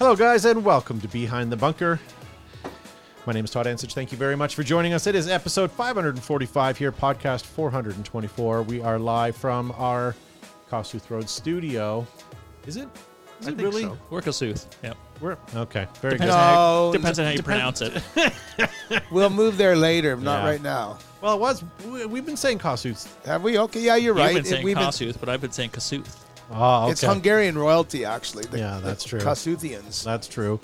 Hello, guys, and welcome to Behind the Bunker. My name is Todd Ansich. Thank you very much for joining us. It is episode 545 here, podcast 424. We are live from our Kossuth Road studio. Is it? Is I it think really? so. We're Kossuth. Yep. We're okay. Very Depends, good. how, No, depends on how you depends- pronounce it. We'll move there later, not Yeah. right now. Well, it was. we- We've been saying Kossuth. Have we? Okay, yeah, you're You've right. been saying We've been- Kossuth, but I've been saying Kossuth. Oh, okay. It's Hungarian royalty, actually. The, Yeah, the that's true. Kossuthians. That's true.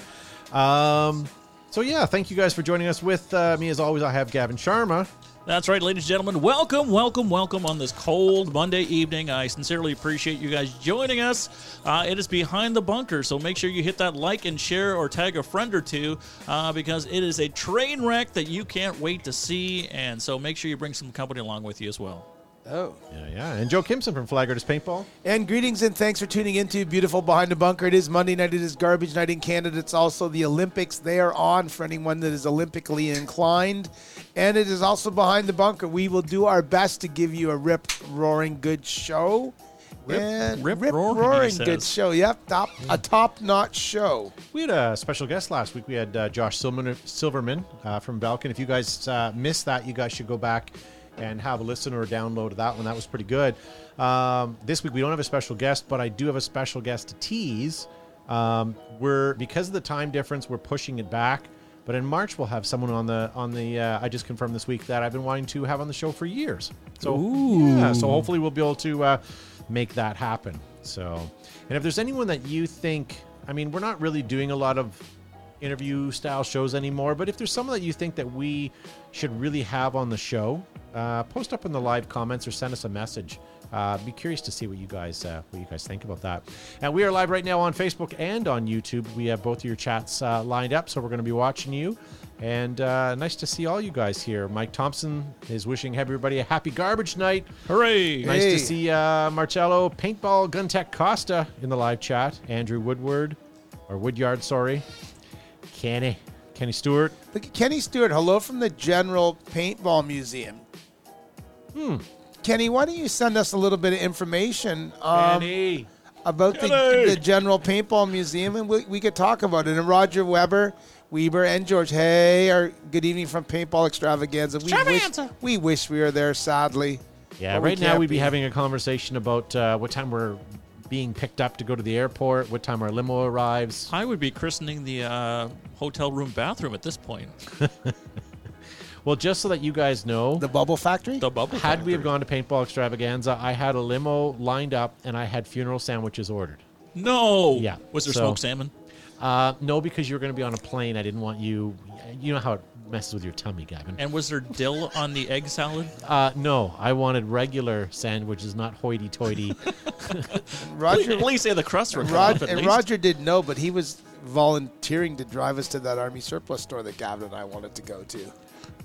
Um, so yeah, thank you guys for joining us. With uh, me, as always, I have Gavin Sharma. That's right, ladies and gentlemen. Welcome, welcome, welcome on this cold Monday evening. I sincerely appreciate you guys joining us. Uh, it is Behind the Bunker, so make sure you hit that like and share or tag a friend or two uh, because it is a train wreck that you can't wait to see. And so make sure you bring some company along with you as well. Oh. Yeah, yeah, and Joe Kimson from Flag Raiders Paintball. And greetings and thanks for tuning into beautiful Behind the Bunker. It is Monday night. It is garbage night in Canada. It's also the Olympics. They are on for anyone that is Olympically inclined. And it is also Behind the Bunker. We will do our best to give you a rip roaring good show. Rip- and rip rip roaring, roaring good show. Yep, top a top notch show. We had a special guest last week. We had uh, Josh Silverman, Silverman uh, from Belkin. If you guys uh, missed that, you guys should go back and have a listen or download of that one. That was pretty good. Um, this week we don't have a special guest, but I do have a special guest to tease. Um, we're because of the time difference, we're pushing it back. But in March we'll have someone on the on the. Uh, I just confirmed this week that I've been wanting to have on the show for years. So yeah, so hopefully we'll be able to uh, make that happen. So, and if there's anyone that you think, I mean, we're not really doing a lot of interview style shows anymore. But if there's someone that you think that we should really have on the show, uh, post up in the live comments or send us a message. Uh, be curious to see what you guys uh, what you guys think about that. And we are live right now on Facebook and on YouTube. We have both of your chats uh, lined up, so we're going to be watching you. And uh, nice to see all you guys here. Mike Thompson is wishing everybody a happy garbage night. Hooray! Nice Hey. to see uh, Marcello Paintball Guntech Costa in the live chat. Andrew Woodward, or Woodyard, sorry. Kenny, Kenny Stewart. Look at Kenny Stewart. Hello from the General Paintball Museum. Hmm. Kenny, why don't you send us a little bit of information um, about the, the General Paintball Museum, and we, we could talk about it. And Roger Weber, Weber, and George, hey, or good evening from Paintball Extravaganza. We Extravaganza. wish we wish we were there. Sadly, Yeah, But we right now we'd be be. having a conversation about uh, what time we're being picked up to go to the airport, what time our limo arrives. I would be christening the uh, hotel room bathroom at this point. Well, just so that you guys know, the Bubble Factory. The bubble. had we have gone to Paintball Extravaganza, I had a limo lined up and I had funeral sandwiches ordered. No. Yeah, Was there so- smoked salmon? Uh, no, because you were going to be on a plane. I didn't want you. You know how it messes with your tummy, Gavin. And was there dill on the egg salad? Uh, no, I wanted regular sandwiches, not hoity-toity. Roger, At least say the crust were cut Rod, off at and least. Roger didn't know, but he was volunteering to drive us to that Army surplus store that Gavin and I wanted to go to.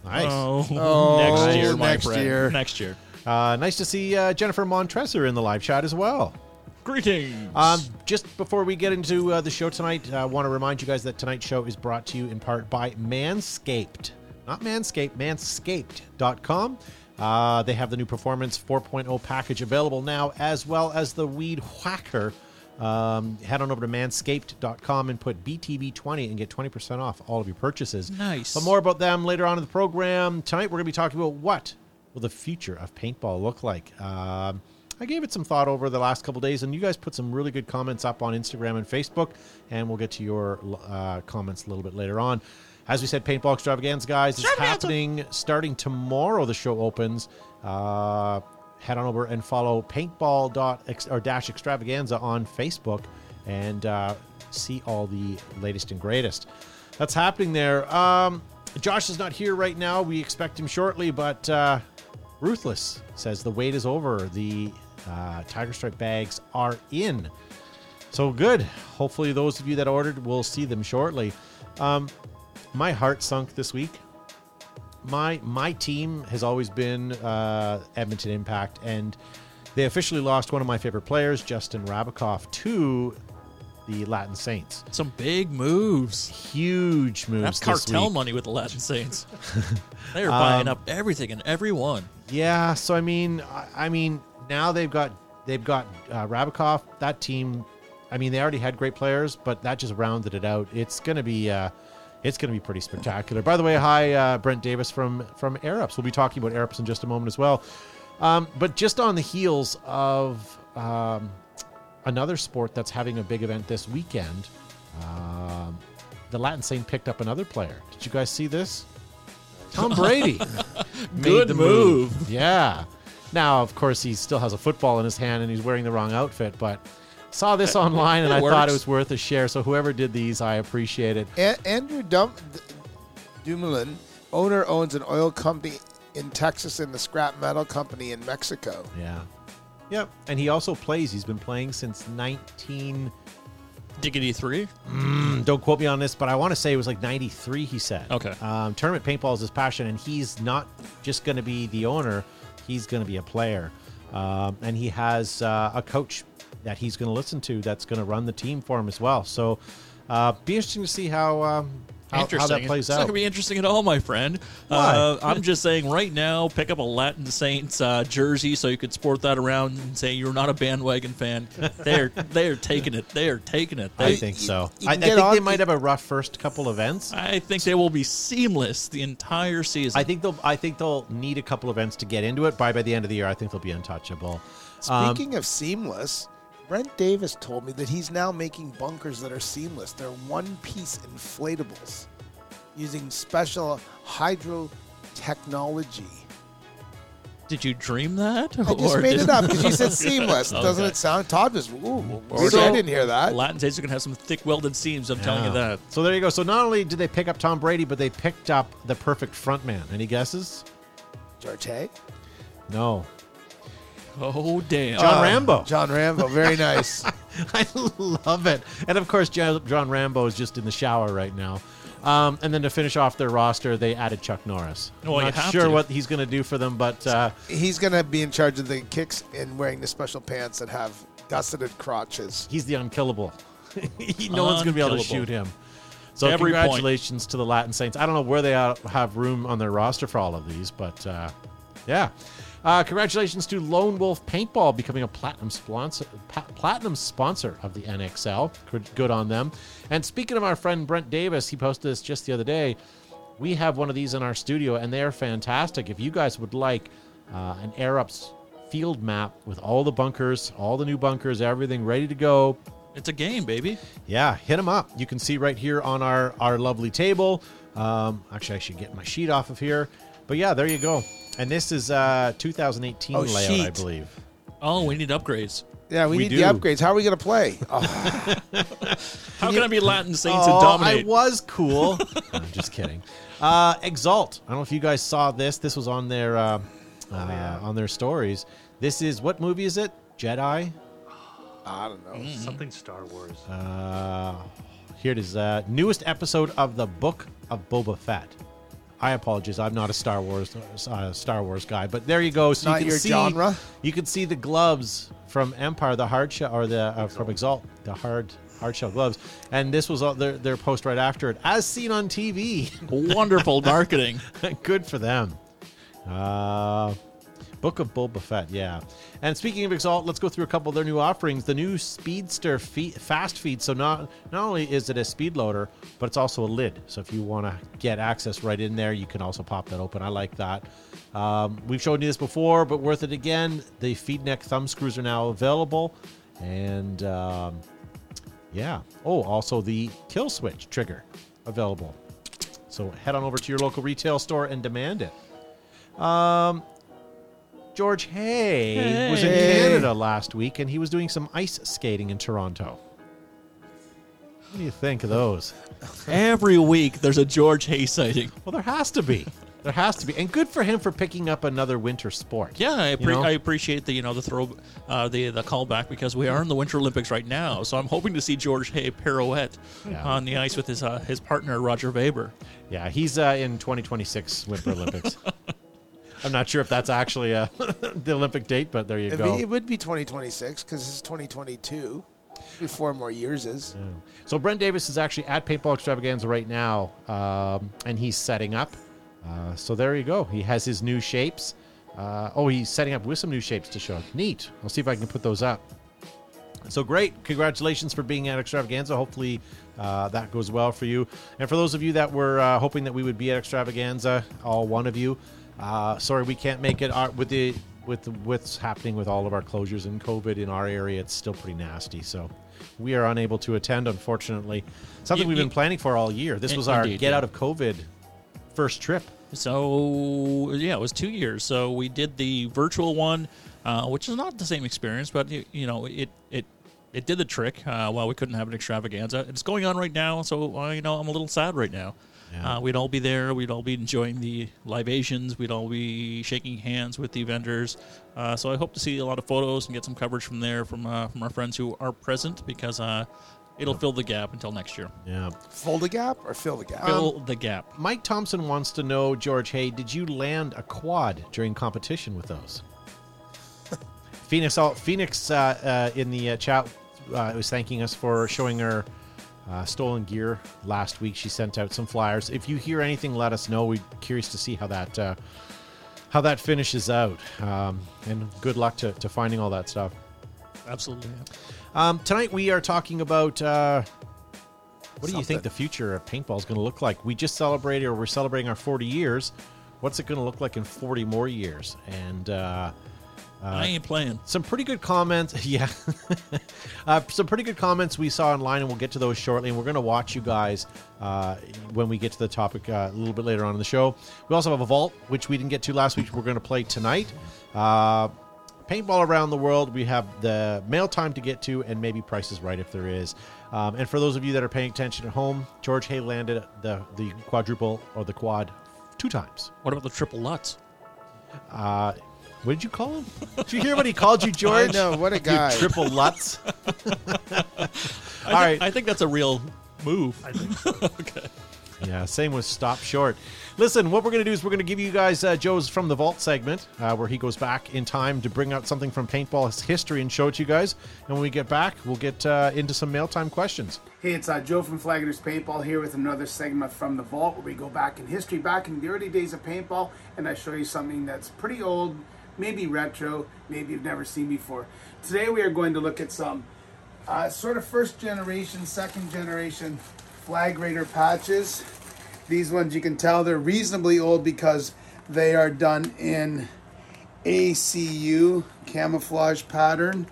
nice. Oh, Oh, next year, my next friend. year. Next year. Uh, nice to see uh, Jennifer Montresor in the live chat as well. Greetings. Um, just before we get into uh, the show tonight, I want to remind you guys that tonight's show is brought to you in part by Manscaped. Not Manscaped, manscaped.com. Uh, they have the new Performance 4.0 package available now, as well as the Weed Whacker. Um, head on over to manscaped.com and put BTB20 and get 20% off all of your purchases. Nice. But more about them later on in the program. Tonight, we're going to be talking about what will the future of paintball look like. Um, I gave it some thought over the last couple days, and you guys put some really good comments up on Instagram and Facebook, and we'll get to your uh, comments a little bit later on. As we said, Paintball Extravaganza, guys, is happening starting tomorrow. The show opens. Uh, head on over and follow paintball dot ex- or dash extravaganza on Facebook, and uh, see all the latest and greatest. That's happening there. Um, Josh is not here right now. We expect him shortly, but uh, Ruthless says the wait is over. The uh, Tiger Stripe bags are in. So good. Hopefully, those of you that ordered will see them shortly. Um, my heart sunk this week. My my team has always been uh, Edmonton Impact, and they officially lost one of my favorite players, Justin Rabikoff, to the Latin Saints. Some big moves. Huge moves. That's cartel week. money with the Latin Saints. They're buying Um, up everything and everyone. Yeah, so I mean, I, I mean, now they've got they've got uh, Rabikoff. That team, I mean, they already had great players, but that just rounded it out. It's going to be. Uh, it's going to be pretty spectacular. By the way, hi uh, Brent Davis from from Air Ups. We'll be talking about Air Ups in just a moment as well. Um, but just on the heels of um, another sport that's having a big event this weekend, um, the Latin Saint picked up another player. Did you guys see this? Tom Brady. made Good the move. Yeah. Now, of course, he still has a football in his hand and he's wearing the wrong outfit, but saw this online and It I thought it was worth a share. So whoever did these, I appreciate it. A- Andrew Dum- Dumoulin, owner, owns an oil company in Texas and the scrap metal company in Mexico. Yeah. Yep. And he also plays. He's been playing since 19. Diggity three. Don't quote me on this, but I want to say it was like 93, he said. Okay. Um, tournament paintball is his passion, and he's not just going to be the owner, he's going to be a player. Um, and he has uh, a coach that he's going to listen to that's going to run the team for him as well. So uh, be interesting to see how, um, how, how that plays it's not gonna be interesting at all, my friend. Why? Uh, I'm just saying right now, pick up a Latin Saints uh, jersey so you could sport that around and say you're not a bandwagon fan. They're they're taking it. They're taking it. I They, think so. you I, I think get they might have a rough first couple events. I think they will be seamless the entire season. I think they'll. I think they'll need a couple events to get into it. By by the end of the year, I think they'll be untouchable. Um, Speaking of seamless, Brent Davis told me that he's now making bunkers that are seamless. They're one piece inflatables using special hydro technology. Did you dream that? I just Or made did- it up because you said seamless. Doesn't it sound? Todd was, ooh, Or maybe I didn't hear that. Latin Saints are gonna have some thick welded seams. I'm telling you that. So there you go. So not only did they pick up Tom Brady, but they picked up the perfect front man. Any guesses? George Hay? No. Oh damn! John Uh, Rambo. John Rambo. Very nice. I love it. And of course, Jo- John Rambo is just in the shower right now. Um, and then to finish off their roster, they added Chuck Norris. Well, you Not sure to. what he's going to do for them, but uh, He's going to be in charge of the kicks and wearing the special pants that have gusseted crotches. he's the unkillable. He- no one's going to be able to shoot him. So Every point. congratulations to the Latin Saints. I don't know where they have room on their roster for all of these, but uh, yeah. Uh, congratulations to Lone Wolf Paintball becoming a platinum sponsor, platinum sponsor of the NXL. Good, good on them. And speaking of our friend Brent Davis, he posted this just the other day. We have one of these in our studio, and they are fantastic. If you guys would like uh, an Air Ups field map with all the bunkers, all the new bunkers, everything ready to go, It's a game, baby. yeah, hit them up. You can see right here on our our lovely table. Um, actually, I should get my sheet off of here. But yeah, there you go. And this is uh 2018 Oh, layout, I sheet. believe. Oh, we need upgrades. Yeah, we, We need do. the upgrades. How are we going to play? Oh, How can I be Latin Saints and Oh, dominate? I was cool. No, I'm just kidding. Uh, Exalt. I don't know if you guys saw this. This was on their uh, uh, on their stories. This is what movie is it? Jedi. I don't know. Something Star Wars. Uh, here it is. Uh, newest episode of the Book of Boba Fett. I apologize. I'm not a Star Wars uh, Star Wars guy, but there you go. So Not you can your see, genre? You can see the gloves from Empire, the hard shell, or the uh, from Exalt, the hard hard shell gloves. And this was all their their post right after it, as seen on TV. Wonderful marketing. Good for them. Uh, Book of Boba Fett, yeah. And speaking of Exalt, let's go through a couple of their new offerings. The new Speedster feed, fast feed. So not not only is it a speed loader, but it's also a lid. So if you want to get access right in there, you can also pop that open. I like that. Um, we've shown you this before, but worth it again. The feed neck thumb screws are now available, and um, yeah. Oh, also the kill switch trigger available. So head on over to your local retail store and demand it. Um, George Hay was in Canada last week, and he was doing some ice skating in Toronto. What do you think of those? Every week there's a George Hay sighting. Well, there has to be. There has to be, and good for him for picking up another winter sport. Yeah, I, appre- know? I appreciate the you know the throw, uh, the the callback because we are in the Winter Olympics right now. So I'm hoping to see George Hay pirouette Yeah. on the ice with his uh, his partner Roger Weber. Yeah, he's uh, in 2026 Winter Olympics. I'm not sure if that's actually uh, the Olympic date, but there you It'd go. be- it would be 2026 because it's 2022. Be four more years is. So Brent Davis is actually at Paintball Extravaganza right now, um, and he's setting up. Uh, so there you go. He has his new shapes. Uh, oh, he's setting up with some new shapes to show. Neat. I'll see if I can put those up. So great. Congratulations for being at Extravaganza. Hopefully uh, that goes well for you. And for those of you that were uh, hoping that we would be at Extravaganza, all one of you, uh, sorry we can't make it. Our, with the with the, what's happening with all of our closures and COVID in our area, it's still pretty nasty. So we are unable to attend, unfortunately. Something You- we've you- been planning for all year. This was our indeed, get yeah. out of COVID first trip. So yeah, it was two years. So we did the virtual one, uh, which is not the same experience, but you, you know it it it did the trick. Uh, while we couldn't have an extravaganza, it's going on right now. So uh, you know I'm a little sad right now. Yeah. Uh, we'd all be there. We'd all be enjoying the libations. We'd all be shaking hands with the vendors. Uh, so I hope to see a lot of photos and get some coverage from there from uh, from our friends who are present because uh, it'll fill the gap until next year. Yeah. Fill the gap or fill the gap? Fill the gap. Mike Thompson wants to know, George, hey, did you land a quad during competition with those? Phoenix, Phoenix uh, uh, in the uh, chat uh, was thanking us for showing her uh, stolen gear last week. She sent out some flyers. If you hear anything, let us know. We're curious to see how that uh, how that finishes out. Um, and good luck to, to finding all that stuff. Absolutely. Um, tonight we are talking about uh, what do you think the future of paintball is going to look like? We just celebrated, or we're celebrating our 40 years. What's it going to look like in 40 more years? And uh, I ain't playing. some pretty good comments. Yeah, uh, some pretty good comments we saw online, and we'll get to those shortly. And we're going to watch you guys uh, when we get to the topic uh, a little bit later on in the show. We also have a vault, which we didn't get to last week. We're going to play tonight. Uh, paintball around the world. We have the mail time to get to, and maybe prices right if there is. Um, and for those of you that are paying attention at home, George Hay landed the the quadruple or the quad two times. What about the triple Lutz? What did you call him? Did you hear what he called you, George? I know, what a You guy. triple Lutz. I All think, right. I think that's a real move. I think. okay. Yeah, same with Stop Short. Listen, what we're going to do is we're going to give you guys uh, Joe's From the Vault segment, uh, where he goes back in time to bring out something from paintball history and show it to you guys. And when we get back, we'll get uh, into some mail time questions. Hey, it's uh, Joe from Flag Raiders Paintball here with another segment from the Vault where we go back in history, back in the early days of paintball, and I show you something that's pretty old, maybe retro, maybe you've never seen before. Today we are going to look at some uh, sort of first generation, second generation flag raider patches. These ones you can tell they're reasonably old because they are done in ACU camouflage pattern.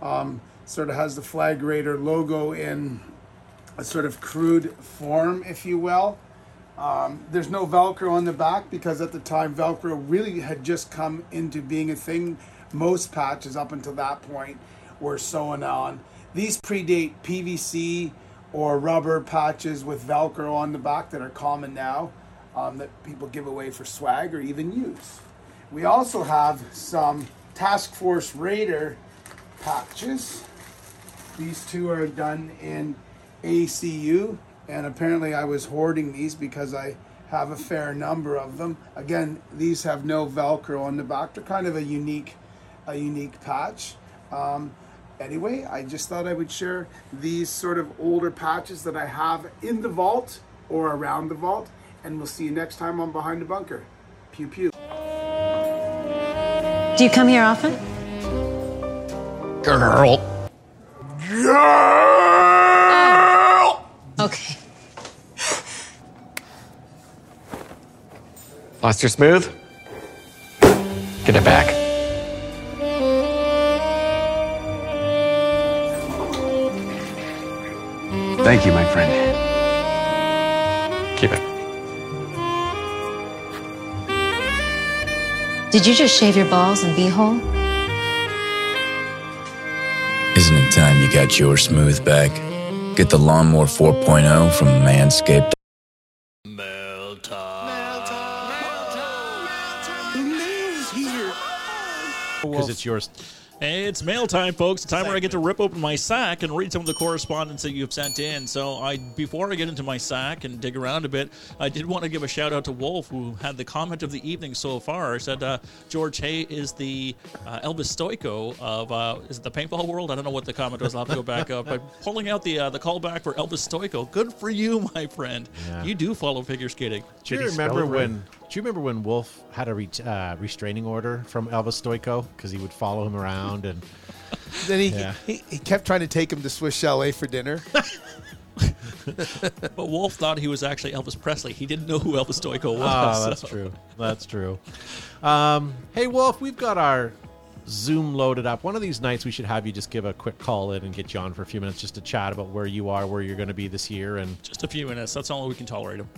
Um, sort of has the flag raider logo in a sort of crude form, if you will. Um, there's no Velcro on the back because at the time Velcro really had just come into being a thing. Most patches up until that point were sewn on. These predate PVC or rubber patches with Velcro on the back that are common now um, that people give away for swag or even use. We also have some Task Force Raider patches. These two are done in ACU, and apparently I was hoarding these because I have a fair number of them. Again, these have no Velcro on the back. They're kind of a unique, a unique patch. Um, anyway, I just thought I would share these sort of older patches that I have in the vault or around the vault, and we'll see you next time on Behind the Bunker. Pew pew. Do you come here often? Girl. Okay. Lost your smooth? Get it back. Thank you, my friend. Keep it. Did you just shave your balls and beehole? Isn't it time you got your smooth back? Get the Lawnmower 4.0 from Manscaped. Because it's mail time, folks. The time where I get to rip open my sack and read some of the correspondence that you've sent in. So, I before I get into my sack and dig around a bit, I did want to give a shout out to Wolf, who had the comment of the evening so far. He said uh, George Hay is the uh, Elvis Stojko of uh, is it the paintball world? I don't know what the comment was. I'll have to go back up. But pulling out the uh, the callback for Elvis Stojko. Good for you, my friend. Yeah. You do follow figure skating. Do you Did he spell remember it right? When? Do you remember when Wolf had a re- uh, restraining order from Elvis Stojko because he would follow him around and Then he, Yeah. he he kept trying to take him to Swiss Chalet for dinner. But Wolf thought he was actually Elvis Presley. He didn't know who Elvis Stojko was. Oh, that's so- true. That's true. Um, hey, Wolf, we've got our Zoom loaded up. One of these nights, we should have you just give a quick call in and get you on for a few minutes just to chat about where you are, where you're going to be this year, and Just a few minutes. That's all we can tolerate him.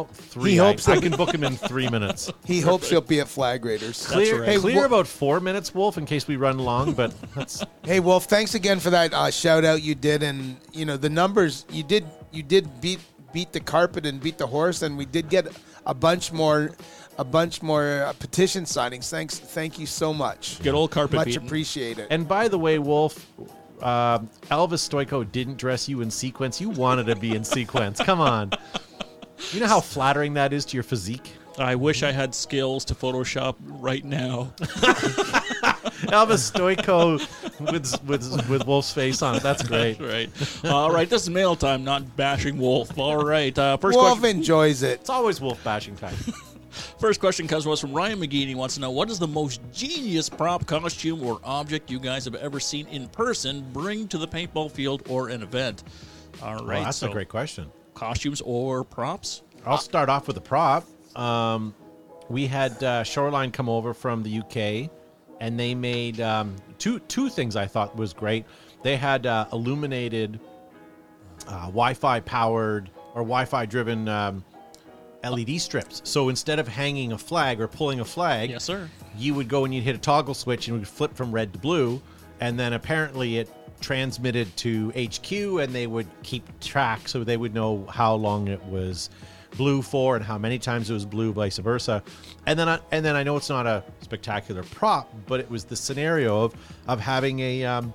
About three. He hopes I, that- can book him in three minutes. He hopes he'll be at Flag Raiders. Clear, right. clear Wo- about four minutes, Wolf, in case we run long. But that's Hey Wolf, thanks again for that uh, shout out you did, and you know the numbers you did. You did beat beat the carpet and beat the horse, and we did get a bunch more, a bunch more uh, petition signings. Thanks, thank you so much. Good old carpet much beating. appreciated. And by the way, Wolf, uh, Elvis Stojko didn't dress you in sequence. You wanted to be in sequence. Come on. You know how flattering that is to your physique? I wish I had skills to Photoshop right now. Elvis Stojko with, with, with Wolf's face on it. That's great. right. All right. This is mail time, not bashing Wolf. All right. Uh, first Wolf question. enjoys it. It's always Wolf bashing time. First question comes to us from Ryan McGee. He wants to know what is the most genius prop, costume, or object you guys have ever seen in person bring to the paintball field or an event. All right. Well, that's so a great question. Costumes or props. I'll start off with a prop. Um, we had uh, Shoreline come over from the UK, and they made um, two two things I thought was great. They had uh, illuminated, uh, Wi-Fi powered or Wi-Fi driven um, LED strips. So instead of hanging a flag or pulling a flag, Yes, sir. you would go and you'd hit a toggle switch and it would flip from red to blue, and then apparently it transmitted to HQ and they would keep track so they would know how long it was blue for and how many times it was blue, vice versa. And then I, and then I know it's not a spectacular prop, but it was the scenario of of having a um,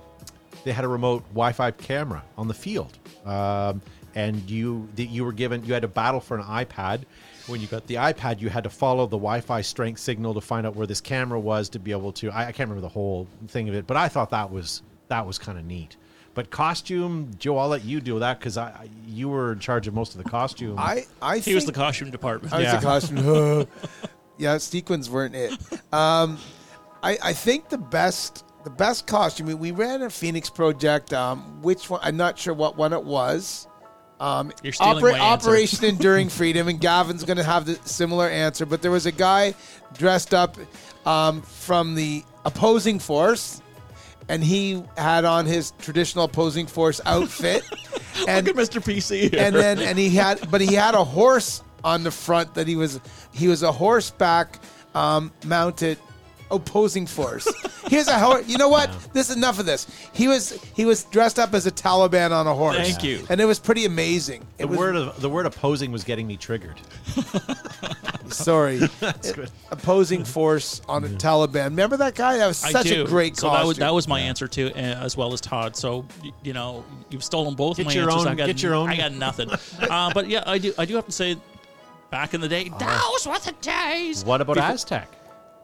they had a remote Wi-Fi camera on the field, um, and you that you were given you had to battle for an iPad. When you got the iPad, you had to follow the Wi-Fi strength signal to find out where this camera was to be able to. I, I can't remember the whole thing of it, but I thought that was that was kind of neat. But costume, Joe, I'll let you do that because I, I you were in charge of most of the costume. I I He was the costume department. I was Yeah. the costume. yeah, sequins weren't it. Um, I, I think the best the best costume we- we ran a Phoenix project. Um, which one? I'm not sure what one it was. Um, You're stealing my answer. Operation Enduring Freedom, and Gavin's going to have the similar answer. But there was a guy dressed up um, from the opposing force, and he had on his traditional opposing force outfit. and Look at Mr. PC here. and then and he had but he had a horse on the front that he was he was a horseback um, mounted opposing force. Here's a horse. You know what? This is enough of this. He was he was dressed up as a Taliban on a horse. Thank you. And it was pretty amazing. the was, word of, the word opposing was getting me triggered. sorry, good. opposing force on a Taliban. Remember that guy? That was I such do. a great so costume. that was that was my answer too, uh, as well as Todd. So y- you know, you've stolen both Get my your answers. own- I got get your own. I got nothing. uh, but yeah, I do. I do have to say, back in the day, those were the days. What about Before- Aztec?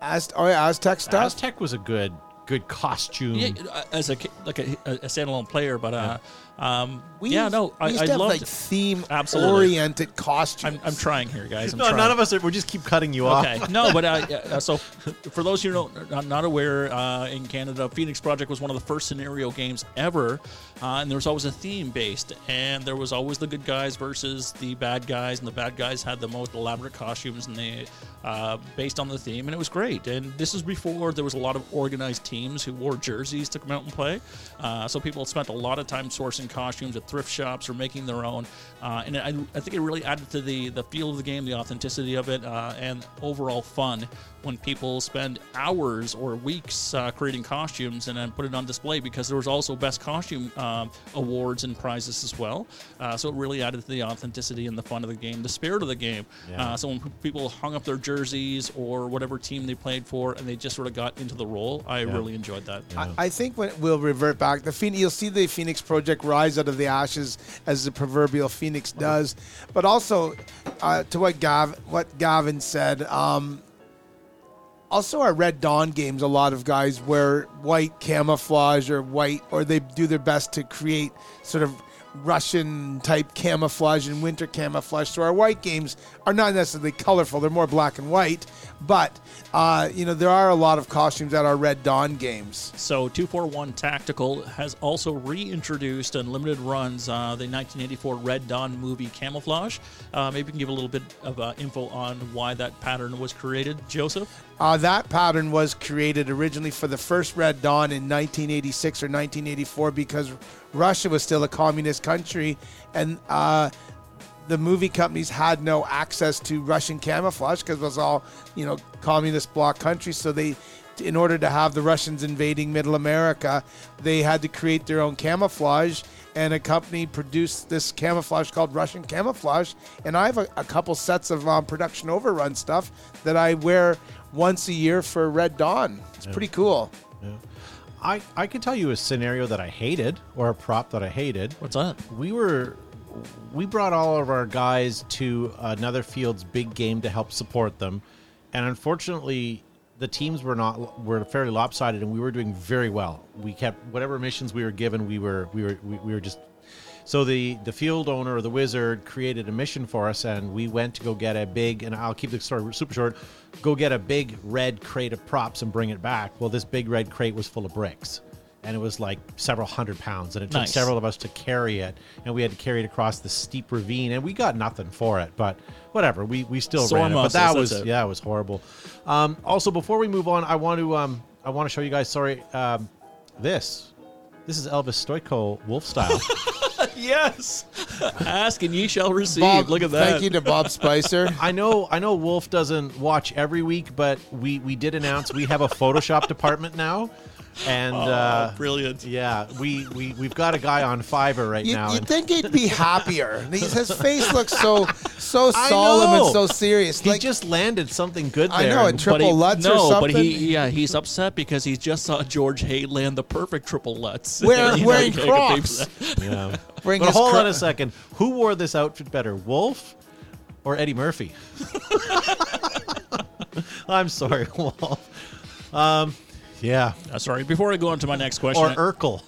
Az- oh, yeah, Aztec stuff. Aztec was a good good costume. Yeah, uh, as a like a, a standalone player, but uh, um, We yeah, used- no, we I, used I to have loved. like theme Absolutely. oriented costumes. I'm, I'm trying here, guys. I'm no, trying. none of us are. We just keep cutting you off. No, but uh, uh, so for those who don't not, not aware, uh, in Canada, Phoenix Project was one of the first scenario games ever, uh, and there was always a theme based, and there was always the good guys versus the bad guys, and the bad guys had the most elaborate costumes, and they uh, based on the theme, and it was great. And this is before there was a lot of organized teams who wore jerseys to come out and play, uh, so people spent a lot of time sourcing costumes at thrift shops or making their own, uh, and I, I think it really added to the the feel of the game, the authenticity of it, uh, and overall fun when people spend hours or weeks uh, creating costumes and then put it on display because there was also best costume um, awards and prizes as well. Uh, so it really added to the authenticity and the fun of the game, the spirit of the game. Yeah. Uh, so when people hung up their jerseys or whatever team they played for and they just sort of got into the role, I really enjoyed that. I, I think when we'll revert back, the Phoenix, you'll see the Phoenix Project rise out of the ashes as the proverbial Phoenix does. But also, uh, to what Gav, what Gavin said, um, also our Red Dawn games, a lot of guys wear white camouflage or white, or they do their best to create sort of Russian type camouflage and winter camouflage. So our white games are not necessarily colorful; they're more black and white. But uh, you know, there are a lot of costumes at our Red Dawn games. So 241 Tactical has also reintroduced in limited runs uh, the 1984 Red Dawn movie Camouflage. Uh, maybe you can give a little bit of uh, info on why that pattern was created, Joseph. Uh, that pattern was created originally for the first Red Dawn in 1986 or 1984 because Russia was still a communist country, and uh, the movie companies had no access to Russian camouflage because it was all you know communist bloc countries. So they, in order to have the Russians invading Middle America, they had to create their own camouflage. And a company produced this camouflage called Russian camouflage. And I have a, a couple sets of um, production overrun stuff that I wear once a year for Red Dawn. It's pretty cool. Yeah. I, I can tell you a scenario that I hated or a prop that I hated. What's that? We were we brought all of our guys to another field's big game to help support them, and unfortunately, the teams were not were fairly lopsided, and we were doing very well. We kept whatever missions we were given. We were we were we, we were just so the the field owner or the wizard created a mission for us, and we went to go get a big. And I'll keep the story super short. Go get a big red crate of props and bring it back. Well, this big red crate was full of bricks, and it was like several hundred pounds, and it took Nice. several of us to carry it, and we had to carry it across the steep ravine, and we got nothing for it, but whatever. We we still Sore ran it, but that was it. yeah, it was horrible. Um, also, before we move on, I want to um, I want to show you guys. Sorry, um, this this is Elvis Stojko Wolf style. Yes. Ask and ye shall receive. Bob, Look at that. Thank you to Bob Spicer. I know I know Wolf doesn't watch every week, but we we did announce we have a Photoshop department now, and uh, Oh, brilliant. yeah, we we we've got a guy on Fiverr right You, now. you'd think he'd be happier. His his face looks so so solemn and so serious. he Like just landed something good there. I know, and- and triple he, Lutz or no, something. but he yeah he's upset because he just saw George Hay land the perfect triple Lutz. Wear- You know, wearing he can't get paid Crocs. Yeah. Bring but hold cro- on a second. Who wore this outfit better, Wolf or Eddie Murphy? I'm sorry, Wolf. Um, yeah, Uh, sorry, before I go on to my next question, or Urkel.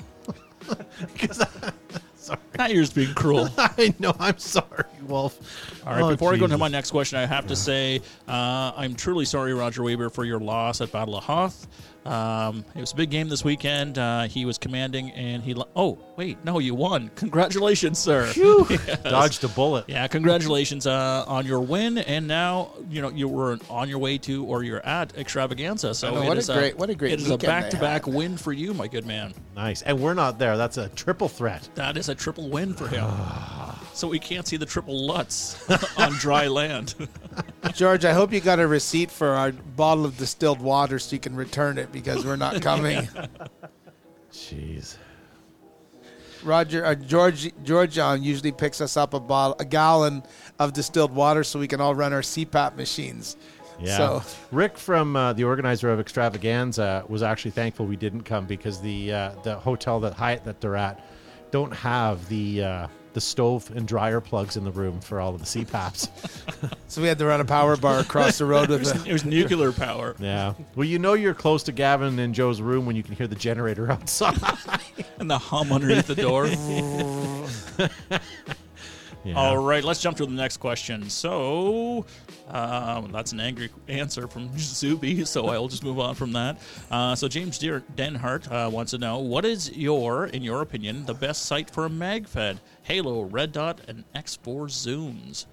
'Cause I- sorry, now you're just being cruel. I know. I'm sorry, Wolf. All right, Oh, before I go into Jesus. my next question, I have to say uh, I'm truly sorry, Roger Weber, for your loss at Battle of Hoth. Um, it was a big game this weekend. Uh, he was commanding, and he. Lo- oh, wait, no, you won! Congratulations, sir. dodged a bullet. Yeah, congratulations uh, on your win, and now you know you were on your way to, or you're at Extravaganza. So I know, it what a is great- what a great It is a back-to-back win for you, my good man. Nice, and we're not there. That's a triple threat. That is a triple win for him. so we can't see the triple Lutz on dry land. George, I hope you got a receipt for our bottle of distilled water so you can return it because we're not coming. Jeez. Roger, uh, George, George um, usually picks us up a bottle, a gallon of distilled water so we can all run our CPAP machines. Yeah. So Rick from uh, the organizer of Extravaganza was actually thankful we didn't come because the uh, the hotel that Hyatt that they're at don't have the uh, the stove and dryer plugs in the room for all of the CPAPs. so we had to run a power bar across the road with a it was nuclear power. yeah. Well, you know you're close to Gavin and Joe's room when you can hear the generator outside. and the hum underneath the door. Yeah. All right, let's jump to the next question. So, um, that's an angry answer from Zuby, so I'll just move on from that. Uh, so, James Denhart uh, wants to know what is your, in your opinion, the best site for a MagFed? Halo, Red Dot, and X4 zooms.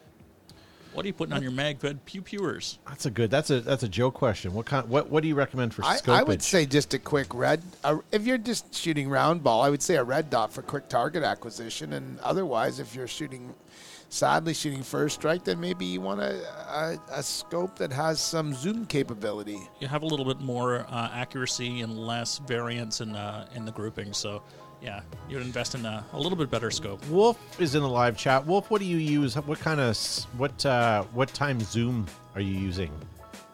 What are you putting on your MagFed pew pewers? That's a good. That's a that's a Joe question. What kind? What what do you recommend for I, scopage? I would say just a quick red. Uh, if you're just shooting round ball, I would say a red dot for quick target acquisition. And otherwise, if you're shooting, sadly shooting first strike, then maybe you want a, a, a scope that has some zoom capability. You have a little bit more uh, accuracy and less variance in, uh, in the grouping. So, yeah, you would invest in a, a little bit better scope. Wolf is in the live chat. Wolf, what do you use? What kind of what uh, what time zoom are you using?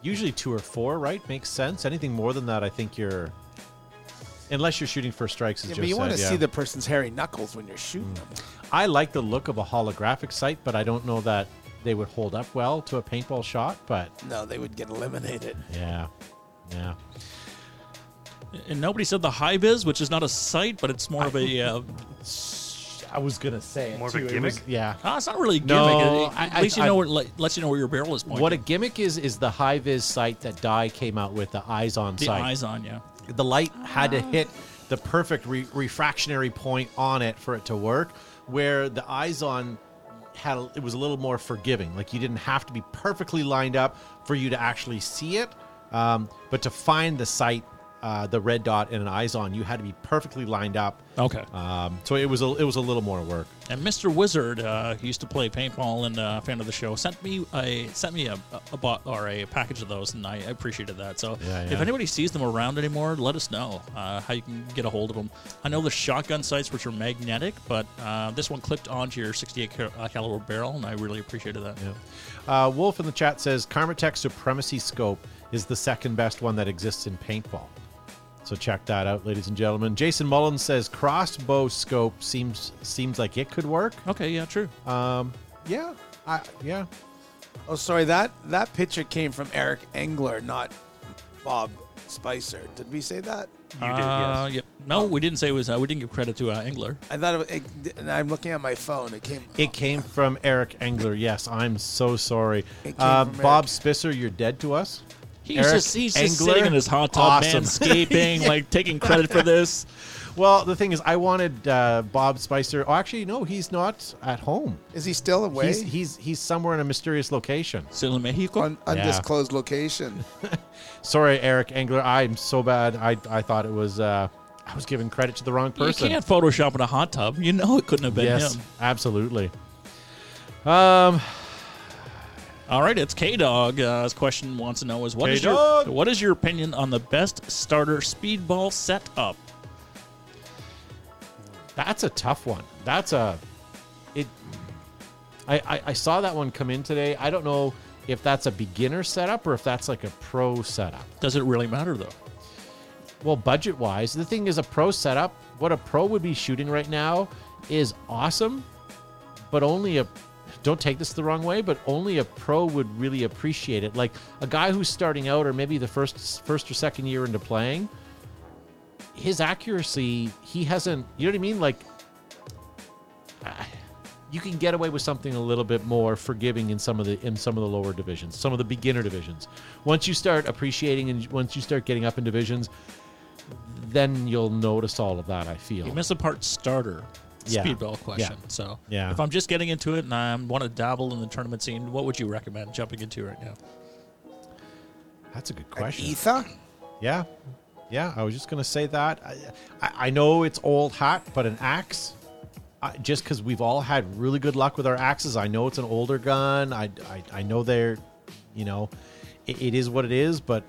Usually two or four, right? Makes sense. Anything more than that, I think you're. Unless you're shooting for strikes, as Yeah, Joe but you want to yeah. see the person's hairy knuckles when you're shooting them. I like the look of a holographic sight, but I don't know that they would hold up well to a paintball shot. But No, they would get eliminated. yeah, yeah. And nobody said the high vis, which is not a site, but it's more of a uh, I was gonna say it More of a too. It gimmick? was- yeah. Ah, it's not really a gimmick. No, It- I- at least I- you know I- where let, lets you know where your barrel is pointing. What a gimmick is is the high vis sight that Dye came out with the eyes on the sight. eyes on you. the light had to hit the perfect re- refractionary point on it for it to work where the eyes on had a- it was a little more forgiving like you didn't have to be perfectly lined up for you to actually see it um, but to find the sight uh, the red dot and an eyes on you had to be perfectly lined up Okay. um, so it was a, it was a little more work And Mr. Wizard, uh, who used to play paintball and uh, fan of the show, sent me a sent me a, a bot or a package of those, and I appreciated that. So Yeah, if anybody sees them around anymore, let us know uh, how you can get a hold of them. I know the shotgun sights, which are magnetic, but uh, this one clipped onto your 68 cal- uh, caliber barrel, and I really appreciated that. uh, wolf in the chat says karmatech supremacy scope is the second best one that exists in paintball So check that out, ladies and gentlemen. Jason Mullins says crossbow scope seems seems like it could work. Okay, yeah, true. Um, yeah, I, yeah. Oh, sorry that that picture came from Eric Engler, not Bob Spicer. Did we say that? You did, Uh, yes. yeah. No, we didn't say it was. Uh, we didn't give credit to uh, Engler. I thought it, it, and I'm looking at my phone. It came. It came from Eric Engler. Yes, I'm so sorry. It came Uh, from Bob Eric. Spicer, you're dead to us. He's Eric just he's just Engler? sitting in his hot tub, Awesome. manscaping, like taking credit for this. Well, the thing is, I wanted uh, Bob Spicer. Oh, actually, no, he's not at home. Is he still away? He's he's he's somewhere in a mysterious location. Still in Mexico. Un- undisclosed location. Sorry, Eric Engler. I'm so bad. I I thought it was. Uh, I was giving credit to the wrong person. You can't Photoshop in a hot tub. You know it couldn't have been yes, him. absolutely. Um, All right, it's K Dog. Uh, his question wants to know is what is your K-Dog. what is your opinion on the best starter speedball setup? That's a tough one. That's a it. I, I I saw that one come in today. I don't know if that's a beginner setup or if that's like a pro setup. Does it really matter though? Well, budget wise, the thing is a pro setup. What a pro would be shooting right now is awesome, but only a. Don't take this the wrong way, but only a pro would really appreciate it. Like a guy who's starting out, or maybe the first first or second year into playing, his accuracy, he hasn't. You know what I mean? Like, you can get away with something a little bit more forgiving in some of the in some of the lower divisions, some of the beginner divisions. Once you start appreciating and once you start getting up in divisions, then you'll notice all of that. I feel. You miss a part starter Yeah. speedball question. Yeah. So Yeah. if I'm just getting into it and I want to dabble in the tournament scene, what would you recommend jumping into right now? That's a good An question. Etha? Yeah, yeah. I was just gonna say that. I, I, I know it's old hat, but an axe. I, just because we've all had really good luck with our axes, I know it's an older gun. I, I, I know they're, you know, it, it is what it is. But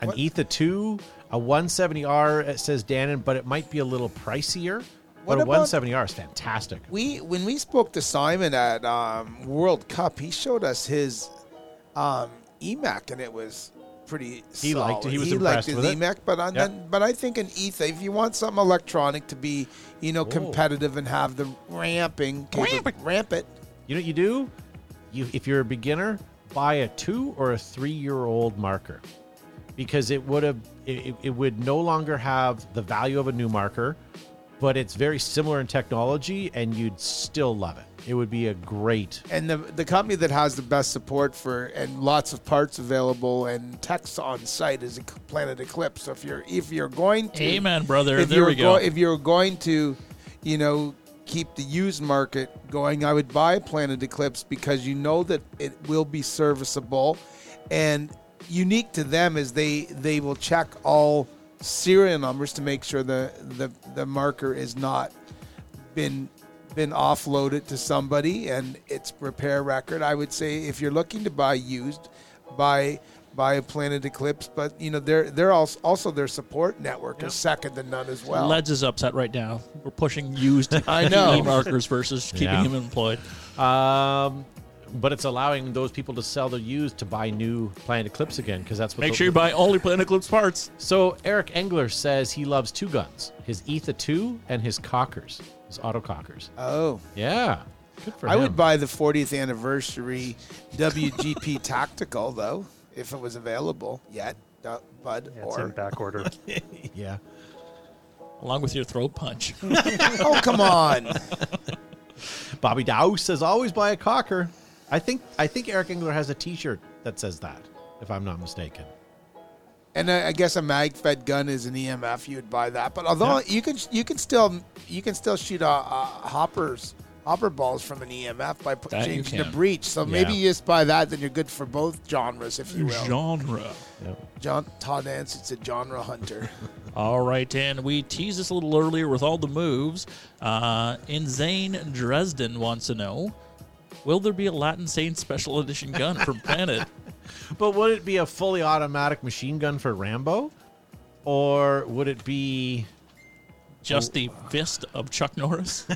an What- ETHA two, a 170R, it says Dannon, but it might be a little pricier. What but a 170R is fantastic. We when we spoke to Simon at um, World Cup, he showed us his um, Emek, and it was pretty. He liked it. He was liked impressed his with it. Emek, but on Yeah. then, but I think an ETHA, if you want something electronic to be, you know, competitive and have the ramping, capa- ramp it. You know what you do? You if you're a beginner, buy a two or a three year old marker. Because it would have it, it- it would no longer have the value of a new marker, but it's very similar in technology and you'd still love it. It would be a great And the the company that has the best support for and lots of parts available and text on site is Planet Eclipse. So if you're if you're going to Amen, brother. if There you're we go. if you're going to, you know, keep the used market going, I would buy Planet Eclipse because you know that it will be serviceable, and unique to them is they they will check all serial numbers to make sure the the, the marker is not been been offloaded to somebody and its repair record. I would say if you're looking to buy used, buy buy a Planet Eclipse, but you know they're they're also also their support network is second to none as well. Leds is upset right now. We're pushing used I know. Markers versus keeping Yeah. him employed. um but it's allowing those people to sell their used to buy new Planet Eclipse again because that's what Make sure you buy only Planet Eclipse parts. So Eric Engler says he loves two guns: his ETHA two and his cockers, his auto cockers. oh, Yeah, good for I him. would buy the 40th anniversary WGP Tactical though if it was available yet, uh, Bud. Yeah, it's in or back order. Yeah. Along with your throat punch. oh come on, Bobby Dow says always buy a cocker. I think I think Eric Engler has a T-shirt that says that, if I'm not mistaken. And I, I guess a mag fed gun is an EMF. You'd buy that, but although you can you can still you can still shoot uh, uh, hoppers hopper balls from an EMF by put, That you changing the can. breach. So maybe you just buy that, then you're good for both genres, if you will. Genre. John Todd Nance, it's a genre hunter. All right, and we teased this a little earlier with all the moves. Uh, Insane Dresden wants to know Will there be a Latin Saint Special Edition gun from Planet? But would it be a fully automatic machine gun for Rambo, or would it be Just the fist of Chuck Norris?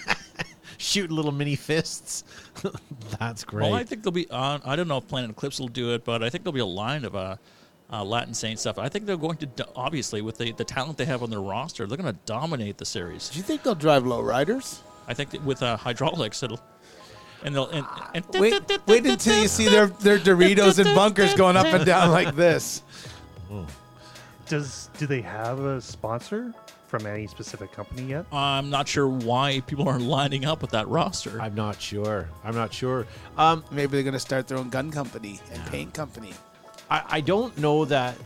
shoot little mini fists? That's great. Well, I think there'll be on. I don't know if Planet Eclipse will do it, but I think there'll be a line of uh, uh, Latin Saint stuff. I think they're going to do- obviously with the, the talent they have on their roster, they're going to dominate the series. Do you think they'll drive low riders? I think that with uh, hydraulics, it'll and they'll and, and Wait, wait until you see their, their Doritos and bunkers going up and down like this. Does do they have a sponsor from any specific company yet? I'm not sure why people aren't lining up with that roster. I'm not sure. I'm not sure. Um, Maybe they're going to start their own gun company and paint company. I, I don't know that.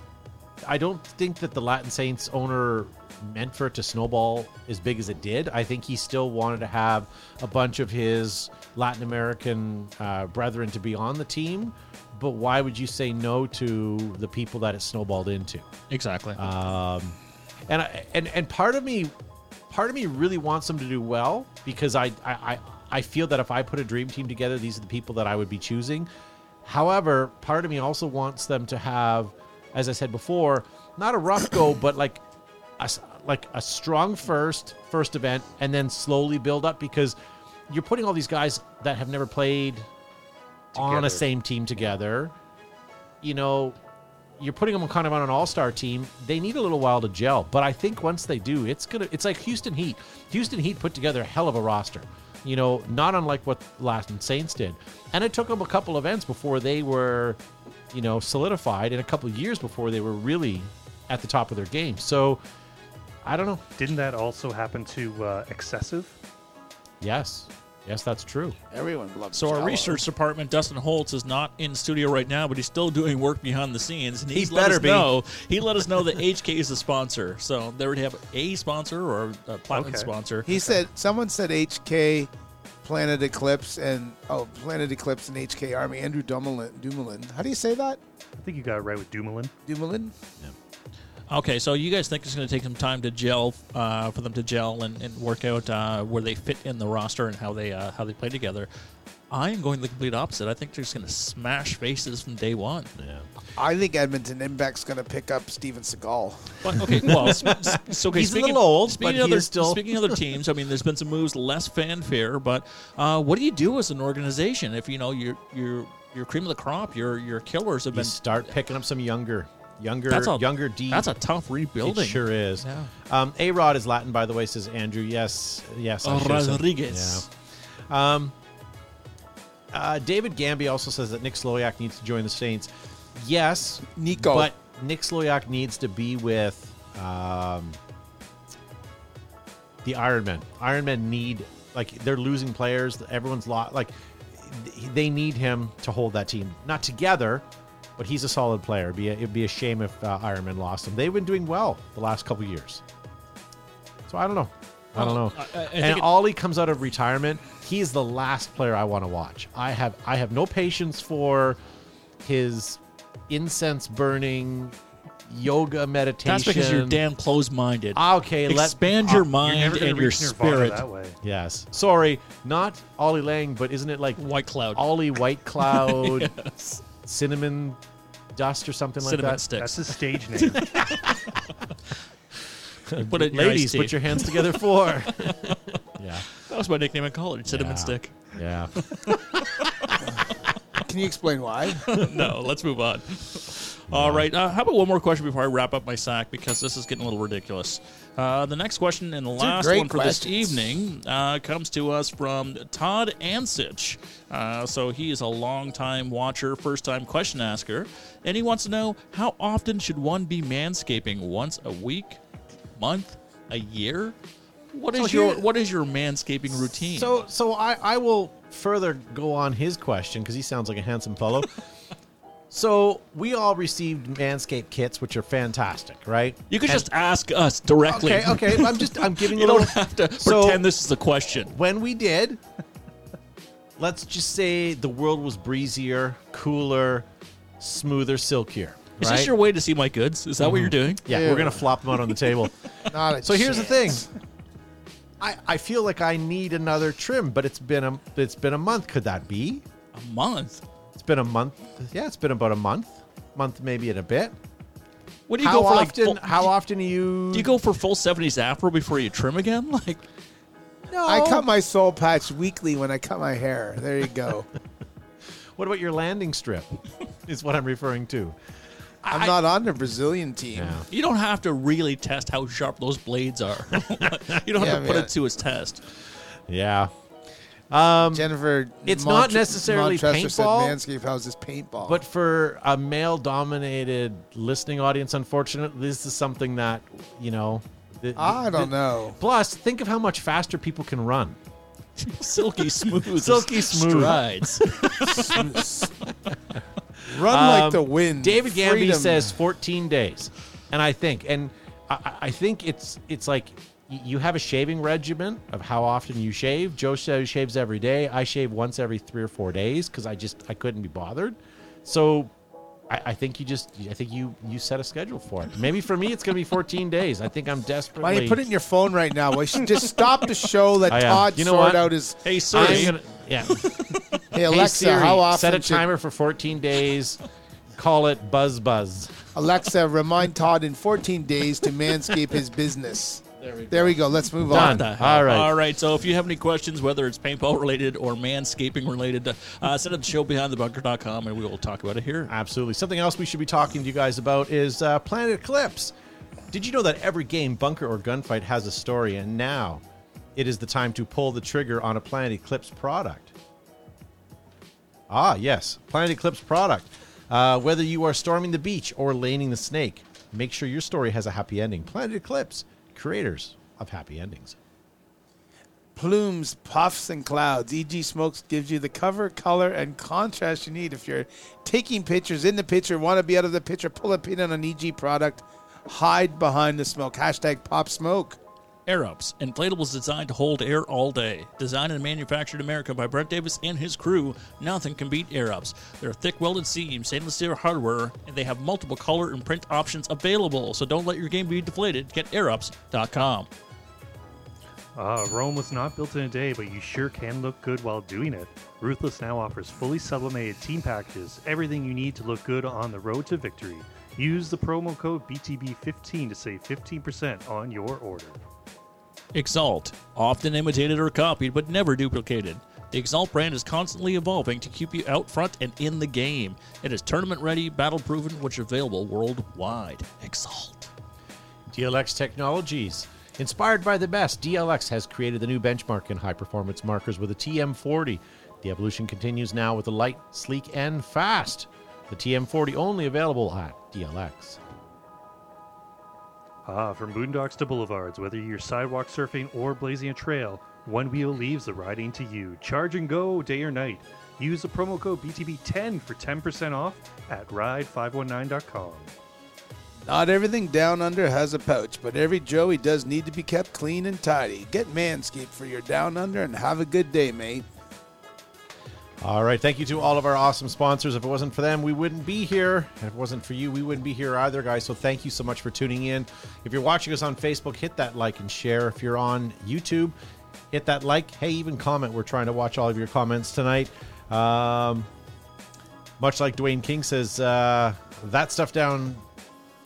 I don't think that the Latin Saints owner meant for it to snowball as big as it did. I think he still wanted to have a bunch of his Latin American uh, brethren to be on the team. But why would you say no to the people that it snowballed into? exactly. Um, and I, and and part of me, part of me really wants them to do well because I, I I I feel that if I put a dream team together, these are the people that I would be choosing. However, part of me also wants them to have, as I said before, not a rough go, but like a like a strong first first event, and then slowly build up because you're putting all these guys that have never played on a same team together. You know, you're putting them kind of on an all-star team. They need a little while to gel, but I think once they do, it's gonna. It's like Houston Heat. Houston Heat put together a hell of a roster. You know, not unlike what Latin Saints did, and it took them a couple events before they were, you know, solidified, and a couple of years before they were really at the top of their game. So, I don't know. Didn't that also happen to uh, Excessive? Yes, yes, that's true. Everyone loves so our Jell-O. research department, Dustin Holtz, is not in studio right now, but he's still doing work behind the scenes. And He he's let better us be. know. He let us know that HK is a sponsor, so they would have a sponsor or a platinum Okay. sponsor. He said, someone said HK, Planet Eclipse, and, oh, Planet Eclipse and HK Army. Andrew Dumoulin. Dumoulin. How do you say that? I think you got it right with Dumoulin. Dumoulin? Okay, so you guys think it's going to take some time to gel uh, for them to gel and, and work out uh, where they fit in the roster and how they uh, how they play together. I am going the complete opposite. I think they're just going to smash faces from day one. Yeah. I think Edmonton Impact's going to pick up Steven Seagal. But, okay, well, s- s- so okay, He's a speaking, little old, speaking but of he other, is still- speaking of other teams. I mean, there's been some moves, less fanfare, but uh, what do you do as an organization if you know you're you're you're cream of the crop? Your your killers have You been. start picking up some younger, younger, That's a younger D. That's a tough rebuilding. It sure is. Yeah. Um, a Rod is Latin, by the way, says Andrew. Yes, yes. I should have said- Rodriguez. Yeah. Um, uh, David Gamby also says that Nick Sloyak needs to join the Saints. Yes, Nico. but Nick Sloyak needs to be with um, the Ironmen. Ironmen need like they're losing players. Everyone's lot like they need him to hold that team. Not together, but he's a solid player. It'd be a, it'd be a shame if uh, Ironmen lost him. They've been doing well the last couple years. So I don't know. I don't know. I- I- I and Ollie comes out of retirement. He is the last player I want to watch. I have I have no patience for his incense burning yoga meditation. That's because you're damn close-minded. Okay, let- expand your uh, mind and your spirit. that way. Yes. Sorry, not Ollie Lang, but isn't it like White cloud, Ollie White Cloud, Yes. cinnamon dust or something like that? sticks. That's his stage name. Put it Ladies, put your hands together for. yeah. That was my nickname in college, cinnamon Yeah. stick. Yeah. Can you explain why? no, let's move on. All right. Uh, how about one more question before I wrap up my sack because this is getting a little ridiculous. Uh, the next question and the last one for questions. this evening uh, comes to us from Todd Ansich. Uh, so he is a long-time watcher, first-time question asker, and he wants to know how often should one be manscaping? Once a week, month, a year? What So is your here- What is your manscaping routine? So, so I, I will further go on his question because he sounds like a handsome fellow. so we all received Manscaped kits, which are fantastic, right? you could And- just ask us directly. okay, okay. I'm just I'm giving You a don't have to So- pretend this is a question. when we did, let's just say the world was breezier, cooler, smoother, silkier. Is right? this your way to see my goods? Is that what mm-hmm. you're doing? Yeah, we're gonna flop them out on the table. Not a So here's the thing. chance. I, I feel like I need another trim, but it's been a it's been a month. Could that be? A month. It's been a month. Yeah, it's been about a month, month maybe in a bit. What do you how go for? Like, often? full- how often do you? do you go for full '70s afro before you trim again? Like, No. I cut my soul patch weekly when I cut my hair. There you go. What about your landing strip? is what I'm referring to. I'm not on the Brazilian team. Yeah. you don't have to really test how sharp those blades are. you don't Yeah, have to put man. it to its test. Yeah. Um, Jennifer, It's not necessarily Montresor said paintball, Manscaped houses paintball. But for a male-dominated listening audience, unfortunately, this is something that you know. th- I don't th- know. Plus, think of how much faster people can run. Silky smooth. Silky smooth. strides. Run Um, like the wind. David Gamby Freedom. says 14 days, and I think, and I, I- I think it's it's like you have a shaving regimen of how often you shave. Joe says he shaves every day. I shave once every three or four days because I just I couldn't be bothered. So. I, I think you just. I think you you set a schedule for it. Maybe for me, it's going to be 14 days. I think I'm desperately. Why don't you put it in your phone right now? Should just stop the show. Let I. Todd You know sort what? out his. hey, Siri. gonna, yeah. Hey Hey Alexa, Siri, how often set a should- timer for 14 days. Call it Buzz Buzz. Alexa, remind Todd in 14 days to manscape his business. There we go. Let's move Done. on. All right. All right. So if you have any questions, whether it's paintball related or manscaping related, uh, send it to the show behind the bunker.com and we will talk about it here. Absolutely. Something else we should be talking to you guys about is uh, Planet Eclipse. Did you know that every game, bunker, or gunfight has a story, and now it is the time to pull the trigger on a Planet Eclipse product? Ah, yes, Planet Eclipse product. Uh, whether you are storming the beach or laning the snake, make sure your story has a happy ending. Planet Eclipse, creators of happy endings. Plumes, puffs, and clouds. EG Smokes gives you the cover, color, and contrast you need. If you're taking pictures in the picture, want to be out of the picture, pull a pin on an EG product, hide behind the smoke. Hashtag pop smoke. Air Ups, inflatables designed to hold air all day. Designed and manufactured in America by Brett Davis and his crew, nothing can beat Air Ups. They're thick welded seams, stainless steel hardware, and they have multiple color and print options available. So don't let your game be deflated. Get airups.com. Uh, Rome was not built in a day, but you sure can look good while doing it. Ruthless now offers fully sublimated team packages, everything you need to look good on the road to victory. Use the promo code BTB15 to save 15% on your order. Exalt, often imitated or copied, but never duplicated. The Exalt brand is constantly evolving to keep you out front and in the game. It is tournament ready, battle proven, which is available worldwide. Exalt. DLX Technologies. Inspired by the best, DLX has created the new benchmark in high performance markers with a TM40. The evolution continues now with the light, sleek, and fast. The TM40 only available at DLX. Ah, from boondocks to boulevards, whether you're sidewalk surfing or blazing a trail, One Wheel leaves the riding to you. Charge and go day or night. Use the promo code BTB10 for 10% off at ride519.com. Not everything down under has a pouch, but every Joey does need to be kept clean and tidy. Get Manscaped for your down under and have a good day, mate. All right. Thank you to all of our awesome sponsors. If it wasn't for them, we wouldn't be here. If it wasn't for you, we wouldn't be here either, guys. So thank you so much for tuning in. If you're watching us on Facebook, hit that like and share. If you're on YouTube, hit that like. Hey, even comment. We're trying to watch all of your comments tonight. Um, much like Dwayne King says, uh, that stuff down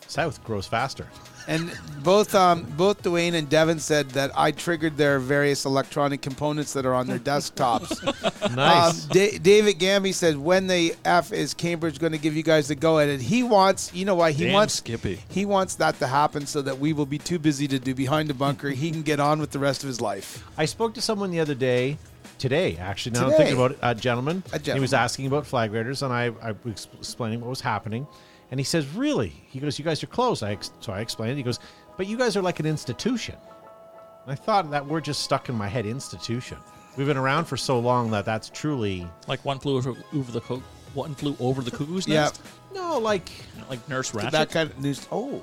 south grows faster. And both um, both Dwayne and Devin said that I triggered their various electronic components that are on their desktops. Nice. Um, Da- David Gamby said, "When the f is Cambridge going to give you guys the go at it?" He wants, you know why he Damn wants Skippy. He wants that to happen so that we will be too busy to do behind the bunker. He can get on with the rest of his life. I spoke to someone the other day, today actually. Now I'm thinking about it, a gentleman. A He was asking about flag raiders, and I, I was explaining what was happening. And he says, "Really?" He goes, "You guys are closed." I ex- so I explained. He goes, "But you guys are like an institution." I thought that we're just stuck in my head institution. We've been around for so long that that's truly Like one flew over, over the co- one flew over the cuckoo's nest? Yeah. nest. no like Like Nurse Ratched. That kind of news. Oh,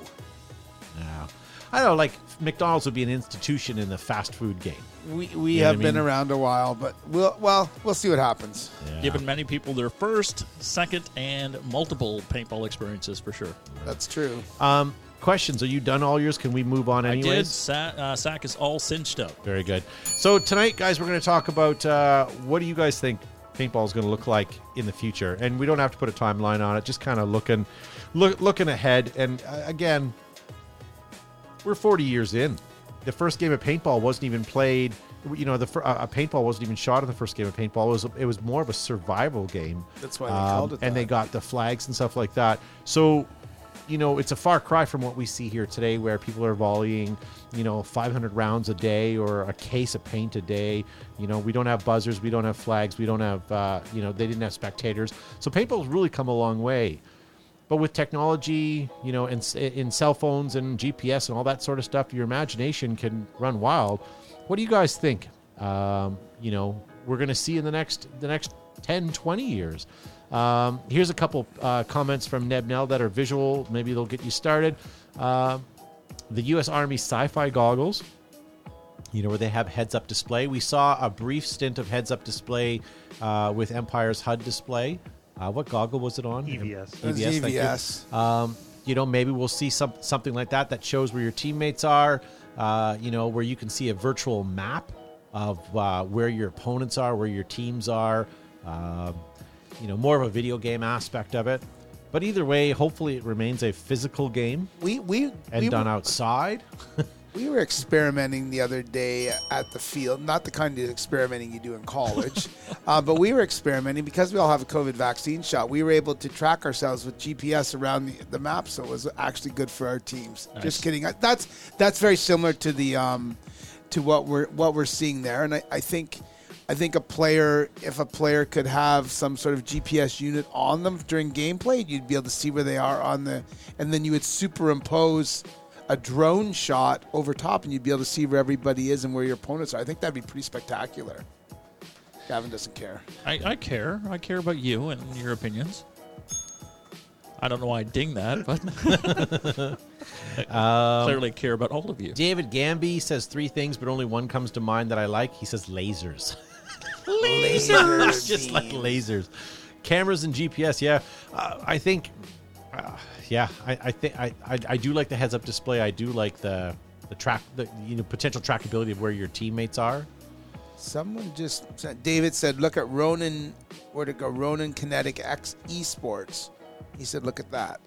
no. I don't know like McDonald's would be an institution in the fast food game. we, we Yeah, I have been mean- around a while, but we'll well we'll see what happens. Giving many people their first, second, and multiple paintball experiences for sure. That's true. Um, questions? Are you done all yours? Can we move on I did. anyways? Sa- uh, Sack is all cinched up. Very good. So tonight, guys, we're going to talk about uh, what do you guys think paintball is going to look like in the future, and we don't have to put a timeline on it. Just kind of looking, look, looking ahead. And uh, again, we're 40 years in. The first game of paintball wasn't even played. You know, the uh, a paintball wasn't even shot in the first game of paintball. It was it was more of a survival game. That's why they called it And they got the flags and stuff like that. So, you know, it's a far cry from what we see here today, where people are volleying, you know, 500 rounds a day or a case of paint a day. You know, we don't have buzzers, we don't have flags, we don't have, uh, you know, they didn't have spectators. So paintball's really come a long way. But with technology, you know, in, in cell phones and GPS and all that sort of stuff, your imagination can run wild. What do you guys think? Um, you know, we're going to see in the next the next 10, 20 years. Um, here's a couple uh, comments from Neb Nell that are visual. Maybe they'll get you started. Um the U.S. Army sci-fi goggles you know, where they have heads up display. We saw a brief stint of heads up display uh, with Empire's HUD display. Uh, what goggle was it on? EVS. It was EVS, thank you. Um, you know, maybe we'll see some, something like that that shows where your teammates are, uh, you know, where you can see a virtual map of uh, where your opponents are, where your teams are, um, you know, more of a video game aspect of it. But either way, hopefully it remains a physical game We we and we done outside. we were experimenting the other day at the field, not the kind of experimenting you do in college, uh, but we were experimenting because we all have a COVID vaccine shot. We were able to track ourselves with GPS around the, the map, so it was actually good for our teams. Just kidding. That's that's very similar to the um, to what we're what we're seeing there, and I, I think. I think a player, if a player could have some sort of GPS unit on them during gameplay, you'd be able to see where they are on the, and then you would superimpose a drone shot over top, and you'd be able to see where everybody is and where your opponents are. I think that'd be pretty spectacular. Gavin doesn't care. I, I care. I care about you and your opinions. I don't know why I ding that, but I clearly care about all of you. David Gamby says three things, but only one comes to mind that I like. He says lasers. Lasers. just like lasers. Cameras and GPS, yeah. Uh, I think, uh, yeah, I, I think I, I, I do like the heads-up display. I do like the the track, the you know potential trackability of where your teammates are. Someone just said, David said, look at Ronin, where to go? Ronin Kinetic X Esports. He said, look at that.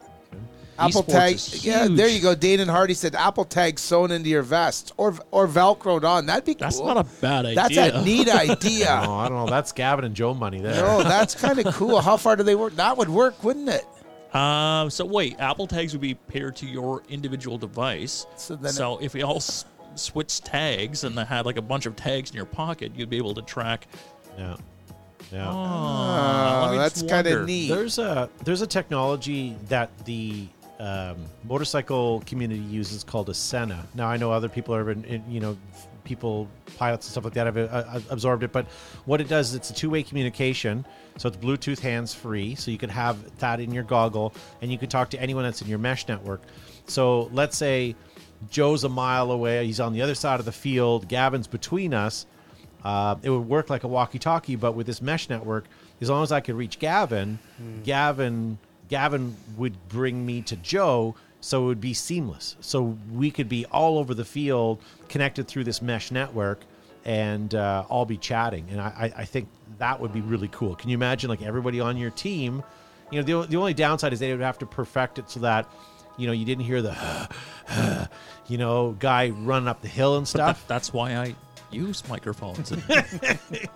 Apple Esports tag, yeah, there you go. Dane and Hardy said Apple tag sewn into your vest or or velcroed on. That'd be That's cool. not a bad idea. That's a neat idea. Oh, I don't know. That's Gavin and Joe money there. No, that's kind of cool. How far do they work? That would work, wouldn't it? Um, so wait, Apple tags would be paired to your individual device. So then so if we all s- switch tags and they had like a bunch of tags in your pocket, you'd be able to track. Yeah, yeah. Oh, let Oh, that's kind of neat. There's a there's a technology that the um, motorcycle community uses called a Sena. Now I know other people are in, in you know f- people pilots and stuff like that have uh, absorbed it, but what it does is it's a two way communication. So it's Bluetooth hands free, so you could have that in your goggle, and you can talk to anyone that's in your mesh network. So let's say Joe's a mile away, he's on the other side of the field, Gavin's between us. Uh, it would work like a walkie-talkie, but with this mesh network, as long as I could reach Gavin, Gavin, Gavin would bring me to Joe, so it would be seamless. So we could be all over the field, connected through this mesh network, and uh, all be chatting. And I, I think that would be really cool. Can you imagine like everybody on your team? You know, the, the only downside is they would have to perfect it so that, you know, you didn't hear the, you know, guy running up the hill and That, stuff. that's why I use microphones and,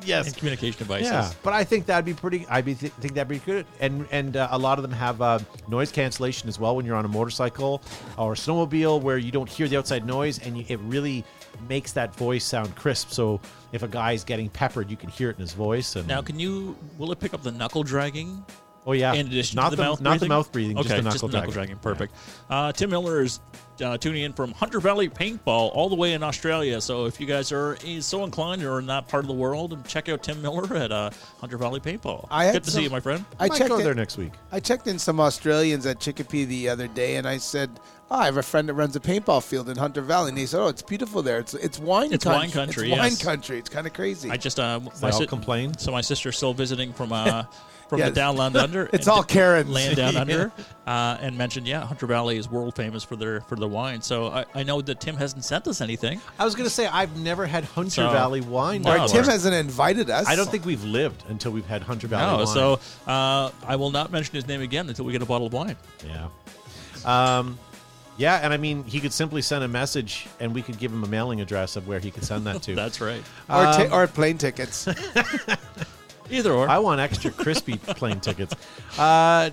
yes, and communication devices. Yeah, but I think that'd be pretty. I be th- think that'd be good, and and uh, a lot of them have uh, noise cancellation as well when you're on a motorcycle or a snowmobile, where you don't hear the outside noise, and you, it really makes that voice sound crisp. So if a guy's getting peppered, you can hear it in his voice. And Now, can you? Will it pick up the knuckle dragging Oh yeah, In addition not to the, mouth not breathing? the mouth breathing, okay, just the knuckle, knuckle dragging. Perfect. Uh, Tim Miller is uh, tuning in from Hunter Valley Paintball, all the way in Australia. So if you guys are eh, so inclined or in that part of the world, check out Tim Miller at uh, Hunter Valley Paintball. I Good to some- see you, my friend. I Might checked go in- there next week. I checked in some Australians at Chicopee the other day, and I said, oh, "I have a friend that runs a paintball field in Hunter Valley," and he said, "Oh, it's beautiful there. It's it's wine. It's country. wine country, It's wine country. It's kind of crazy. I just uh, my all si- complain. So my sister's still visiting from uh, from Yeah, the downland under. it's all Karens. land down under, uh, and mentioned yeah, Hunter Valley is world famous for their for the wine. So I, I know that Tim hasn't sent us anything. I was going to say I've never had Hunter So- Valley wine. No, Or before. Tim hasn't invited us. I don't think we've lived until we've had Hunter Valley No, wine. so uh, I will not mention his name again until we get a bottle of wine. Yeah. Um, yeah, and I mean, he could simply send a message, and we could give him a mailing address of where he could send that to. That's right. or, ta- Um, or plane tickets. Either or. I want extra crispy plane tickets. Uh,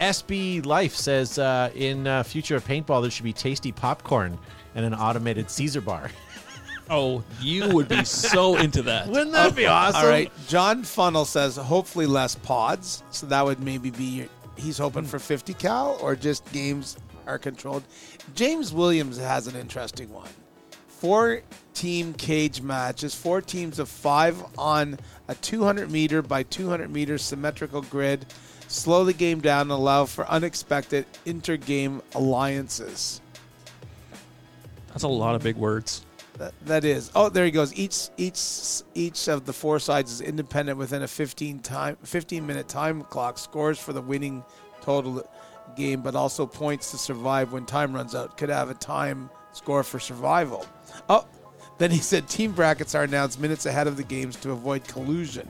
SB Life says uh, in uh, future of paintball there should be tasty popcorn and an automated Caesar bar. oh, you would be so into that. Wouldn't that be awesome? All right. John Funnel says hopefully less pods. So that would maybe be your, he's hoping for 50 cal or just games are controlled. James Williams has an interesting one. Four team cage matches, four teams of five on a 200 meter by 200 meter symmetrical grid. Slow the game down and allow for unexpected inter-game alliances. That's a lot of big words. That, that is. Oh, there he goes. Each each each of the four sides is independent within a 15 time 15 minute time clock. Scores for the winning total game, but also points to survive when time runs out. Could have a time score for survival. Oh, then he said team brackets are announced minutes ahead of the games to avoid collusion.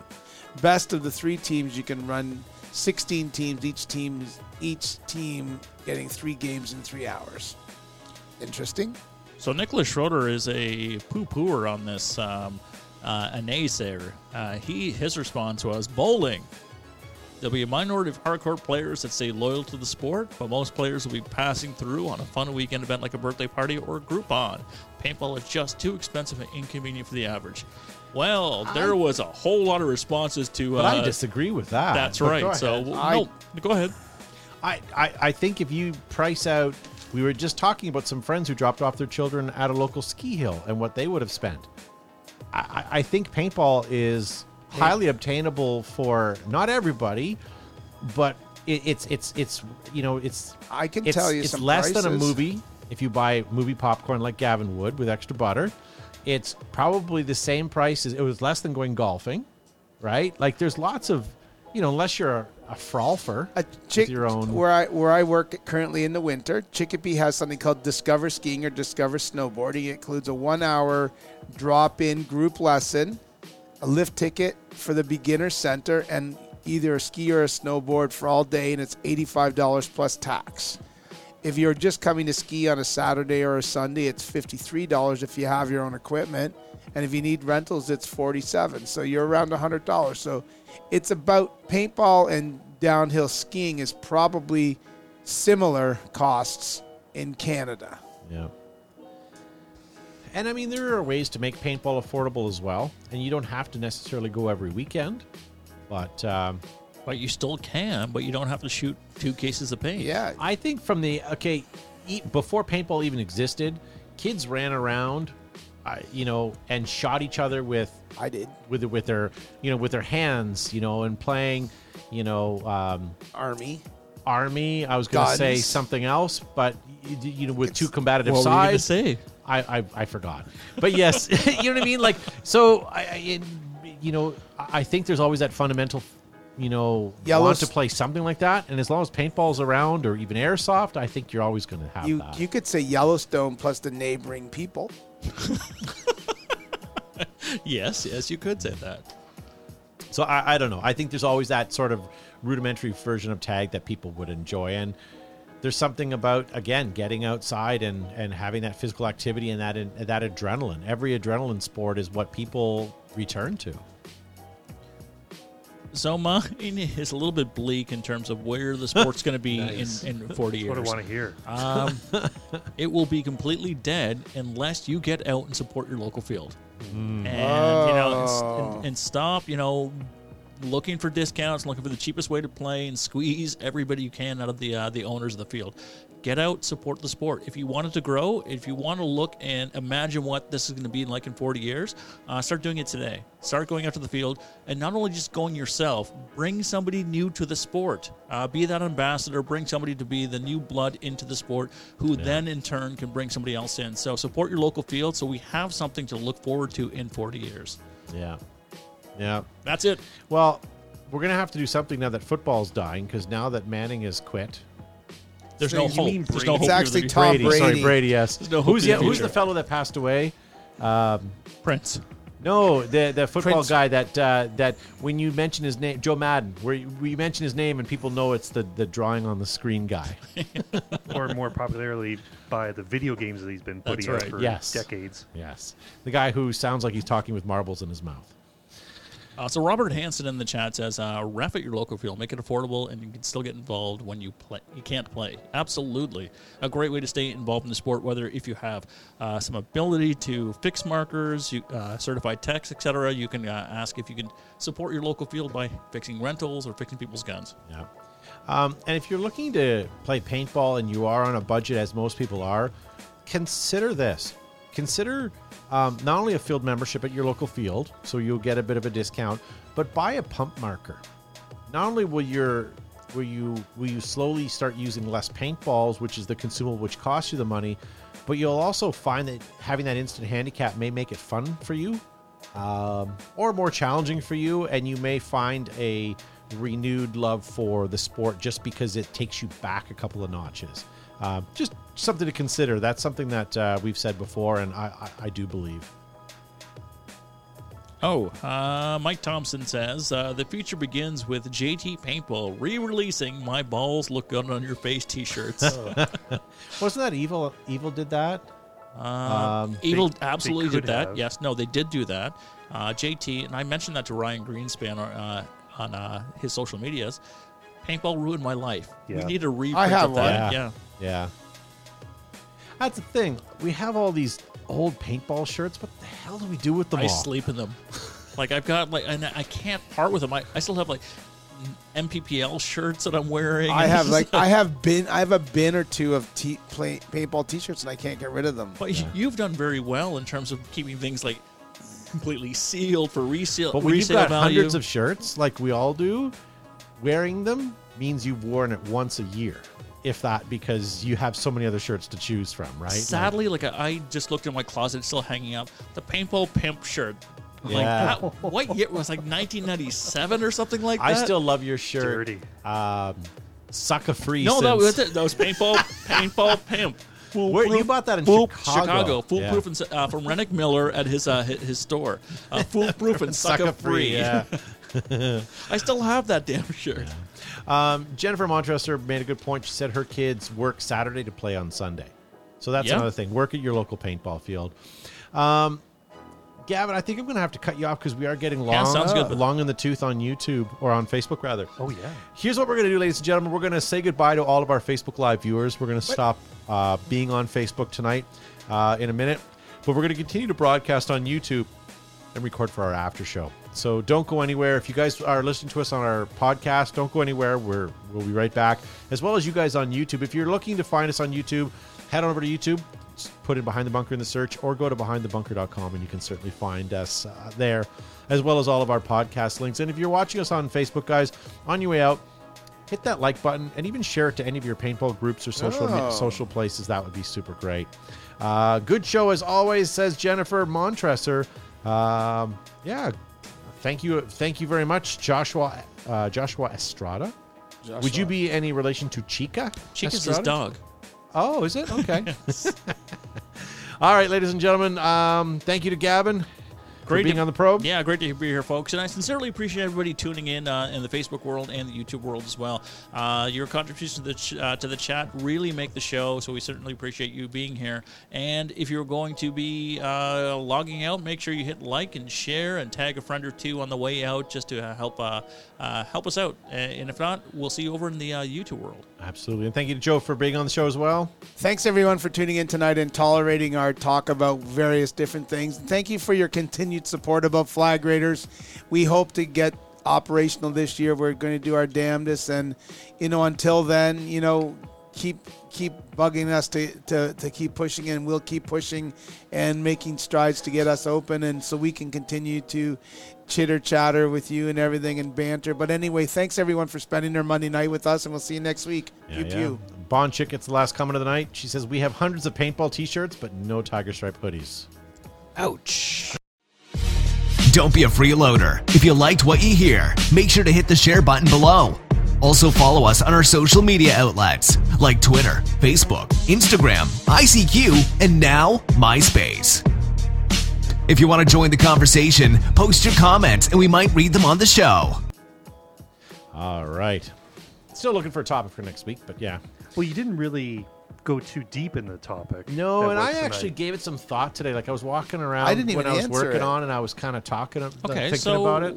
Best of the three teams you can run 16 teams. Each team each team getting three games in three hours. Interesting. So Nicholas Schroeder is a poo-pooer on this, um, uh, a naysayer. Uh, he his response was bowling. There'll be a minority of hardcore players that stay loyal to the sport, but most players will be passing through on a fun weekend event like a birthday party or a Groupon. Paintball is just too expensive and inconvenient for the average. Well, there was a whole lot of responses to. But I uh, disagree with that. That's But go right. So ahead. I- no, go ahead. I, I, I think if you price out, we were just talking about some friends who dropped off their children at a local ski hill and what they would have spent. I, I I think paintball is highly obtainable for not everybody, but it, it's it's it's you know it's I can it's, tell you it's less than a movie if you buy movie popcorn like Gavin would with extra butter. It's probably the same price as it was less than going golfing, right? Like there's lots of you know unless you're a, a frolfer a chick with your own where I where I work currently in the winter. Chicopee has something called Discover Skiing or Discover Snowboarding. It includes a one-hour drop-in group lesson, a lift ticket for the beginner center, and either a ski or a snowboard for all day, and it's eighty-five dollars plus tax. If you're just coming to ski on a Saturday or a Sunday, it's fifty-three dollars if you have your own equipment, and if you need rentals, it's forty-seven. So you're around hundred dollars. So it's about paintball and downhill skiing is probably similar costs in Canada. Yeah. And I mean, there are ways to make paintball affordable as well, and you don't have to necessarily go every weekend. But um, But you still can, but you don't have to shoot two cases of paint. Yeah, I think from the okay, e- before paintball even existed, kids ran around, uh, you know, and shot each other with I did. with with their you know with their hands, you know, and playing, you know, um, Army. army. I was going to say something else, but you, you know, with two combative What were you going to sides. say? I, I, I forgot. But yes, you know what I mean? Like, so, I, I it, you know, I think there's always that fundamental, you know, Yellow want to play something like that. And as long as paintball's around or even airsoft, I think you're always going to have You that. you could say Yellowstone plus the neighboring people. Yes, yes, you could say that. so I, I don't know. I think there's always that sort of rudimentary version of tag that people would enjoy. And there's something about, again, getting outside and, and having that physical activity and that, and that adrenaline. Every adrenaline sport is what people return to. So mine is a little bit bleak in terms of where the sport's going to be Nice. in, in 40 years. What I want to hear. Um, it will be completely dead unless you get out and support your local field, and you know, and, and, and stop, you know, looking for discounts, looking for the cheapest way to play, and squeeze everybody you can out of the uh, the owners of the field. Get out, support the sport. If you want it to grow, if you want to look and imagine what this is going to be like in 40 years, uh, start doing it today. Start going out to the field, and not only just going yourself, bring somebody new to the sport. Uh, be that ambassador, bring somebody to be the new blood into the sport, who then in turn can bring somebody else in. So support your local field, so we have something to look forward to in 40 years. Yeah. Yeah. That's it. Well, we're going to have to do something now that football's dying because now that Manning has quit. There's So no you hope. mean There's no It's hope. for actually Tom Brady, Brady. sorry, Brady, yes. no hope who's, in the who's the fellow that passed away? Um, Prince. no, the the football Prince. guy that uh, that when you mention his name, Joe Madden, where you, we mention his name and people know it's the, the drawing on the screen guy. or more popularly by the video games that he's been putting That's out right, for yes. decades. yes, the guy who sounds like he's talking with marbles in his mouth. Uh, so Robert Hanson in the chat says, uh, "Ref at your local field, make it affordable, and you can still get involved when you play. You can't play. Absolutely, a great way to stay involved in the sport. Whether if you have uh, some ability to fix markers, you, uh, certified techs, etc., you can uh, ask if you can support your local field by fixing rentals or fixing people's guns. Yeah. Um, and if you're looking to play paintball and you are on a budget, as most people are, consider this. Consider um, not only a field membership at your local field, so you'll get a bit of a discount, but buy a pump marker. Not only will your will you will you slowly start using less paintballs, which is the consumable which costs you the money, but you'll also find that having that instant handicap may make it fun for you um, or more challenging for you, and you may find a renewed love for the sport just because it takes you back a couple of notches. Uh, just something to consider. That's something that uh, we've said before, and I, I, I do believe. Oh, uh, Mike Thompson says uh, the future begins with JT Paintball re-releasing "My Balls Look Good on Your Face" T-shirts. Wasn't that evil? Evil did that. Um, Evil they absolutely did that. have. Yes, no, they did do that. Uh, JT and I mentioned that to Ryan Greenspan uh, on uh, his social medias. Paintball ruined my life. We need a reprint I have of that. one. Yeah. Yeah. That's the thing. We have all these old paintball shirts. What the hell do we do with them I all? sleep in them. like I've got like, and I can't part with them. I, I still have like NPPL shirts that I'm wearing. I have like I have bin I have a bin or two of t- play, paintball T-shirts and I can't get rid of them. But you've done very well in terms of keeping things like completely sealed for resale. But when you've got value. hundreds of shirts, like we all do, wearing them means you've worn it once a year, if that, because you have so many other shirts to choose from, right? Sadly, like I just looked in my closet, it's still hanging up. The paintball pimp shirt. Like Yeah. that, what year it was like 1997 or something like that? I still love your shirt. Dirty. Um, sucker free. no, that was it. That was paintball paintball pimp. Where- you bought that in Fool- Chicago. foolproof and, uh, from Rennick Miller at his uh, his, his store. Uh, foolproof and sucker free. Yeah. I still have that damn shirt. Um, Jennifer Montresor made a good point. She said her kids work Saturday to play on Sunday. So that's Yeah. another thing. Work at your local paintball field. Um, Gavin, I think I'm going to have to cut you off because we are getting long, Yeah, good. long in the tooth on YouTube or on Facebook, rather. Oh yeah. Here's what we're going to do, ladies and gentlemen. We're going to say goodbye to all of our Facebook Live viewers. We're going to stop uh, being on Facebook tonight uh, in a minute, but we're going to continue to broadcast on YouTube and record for our after show. So don't go anywhere. If you guys are listening to us on our podcast, don't go anywhere. We're we'll be right back, as well as you guys on YouTube. If you're looking to find us on YouTube, head on over to YouTube, put in Behind the Bunker in the search, or go to behindthebunker.com, and you can certainly find us uh, there, as well as all of our podcast links. And if you're watching us on Facebook, guys, on your way out, hit that like button and even share it to any of your paintball groups or social Oh. social places. That would be super great. Uh, good show as always, says Jennifer Montresor. Um, yeah, thank you, thank you very much, Joshua. Uh, Joshua Estrada. Would you be any relation to Chica? Chica's his dog. Oh, is it okay? All right, ladies and gentlemen. Um, thank you to Gavin Great being to- on the probe. Yeah, great to be here, folks. And I sincerely appreciate everybody tuning in uh, in the Facebook world and the YouTube world as well. Uh, your contributions to the ch- uh, to the chat really make the show, so we certainly appreciate you being here. And if you're going to be uh, logging out, make sure you hit like and share and tag a friend or two on the way out, just to uh, help uh, uh, help us out. And if not, we'll see you over in the uh, YouTube world. Absolutely. And thank you to Joe for being on the show as well. Thanks everyone for tuning in tonight and tolerating our talk about various different things. Thank you for your continued support about Flag Raiders. We hope to get operational this year. We're going to do our damnedest, and you know, until then, you know, keep keep bugging us to, to, to keep pushing and we'll keep pushing and making strides to get us open and so we can continue to chitter chatter with you and everything and banter but anyway thanks everyone for spending their monday night with us and we'll see you next week Yeah, pew yeah. pew Bond Chick gets the last comment of the night. She says, We have hundreds of paintball t shirts, but no Tiger Stripe hoodies. Ouch. Don't be a freeloader. If you liked what you hear, make sure to hit the share button below. Also, follow us on our social media outlets like Twitter, Facebook, Instagram, ICQ, and now MySpace. If you want to join the conversation, post your comments and we might read them on the show. All right. Still looking for a topic for next week, but yeah. Well, you didn't really go too deep in the topic. No, that and I was actually tonight. gave it some thought today. Like I was walking around I didn't when even I was answer working it. on, and I was kind of talking, uh, Okay, thinking so about it.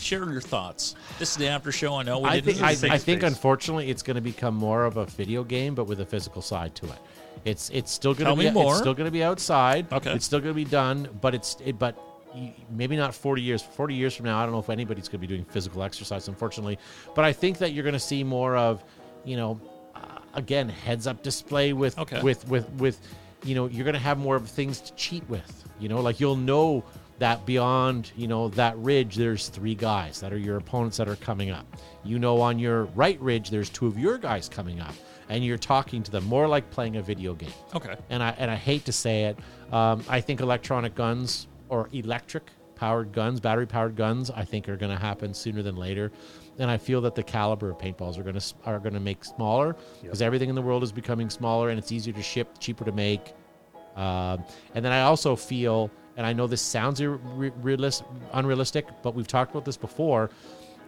Share your thoughts. This is the after show. I know we I didn't. think I, I think unfortunately it's going to become more of a video game, but with a physical side to it. It's it's still going Tell to be me more. it's still going to be outside. Okay. it's still going to be done, but it's it, but y- maybe not 40 years 40 years from now i don't know if anybody's going to be doing physical exercise unfortunately but i think that you're going to see more of you know uh, again heads up display with Okay. with with with you know you're going to have more of things to cheat with you know like you'll know that beyond you know that ridge there's three guys that are your opponents that are coming up you know on your right ridge there's two of your guys coming up and you're talking to them more like playing a video game Okay. and I and I hate to say it, um, I think electronic guns or electric powered guns, battery powered guns, I think are going to happen sooner than later. And I feel that the caliber of paintballs are going to are going to make smaller because everything in the world is becoming smaller and it's easier to ship, cheaper to make. Um, and then I also feel, and I know this sounds ir- re- realis- unrealistic, but we've talked about this before.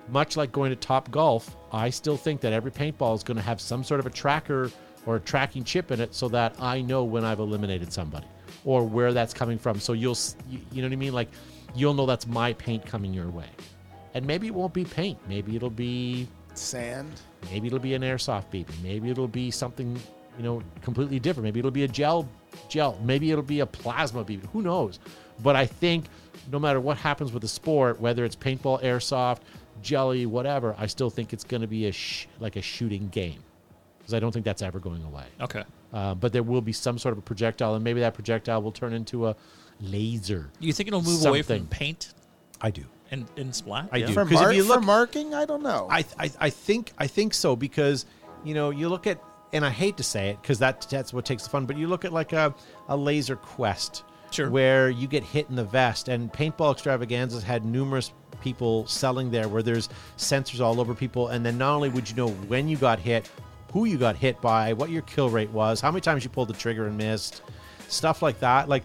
Much like going to Top Golf, I still think that every paintball is going to have some sort of a tracker or a tracking chip in it, so that I know when I've eliminated somebody or where that's coming from. So you'll, you, you know what I mean? Like you'll know that's my paint coming your way, and maybe it won't be paint. Maybe it'll be sand Maybe it'll be an airsoft BB. Maybe it'll be something, you know, completely different. Maybe it'll be a gel gel. Maybe it'll be a plasma beam. Who knows? But I think no matter what happens with the sport, whether it's paintball, airsoft, jelly, whatever, I still think it's going to be a sh- like a shooting game because I don't think that's ever going away. Okay. Uh, but there will be some sort of a projectile, and maybe that projectile will turn into a laser. You think it'll move away from paint I do. and, and splat? I Yeah. do. for, 'Cause if mar- you look- for marking i don't know I, I I think I think so because you know you look at and I hate to say it because that that's what takes the fun. But you look at like a a laser quest, Sure. where you get hit in the vest. And paintball extravaganzas had numerous people selling there where there's sensors all over people, and then not only would you know when you got hit, who you got hit by, what your kill rate was, how many times you pulled the trigger and missed, stuff like that. Like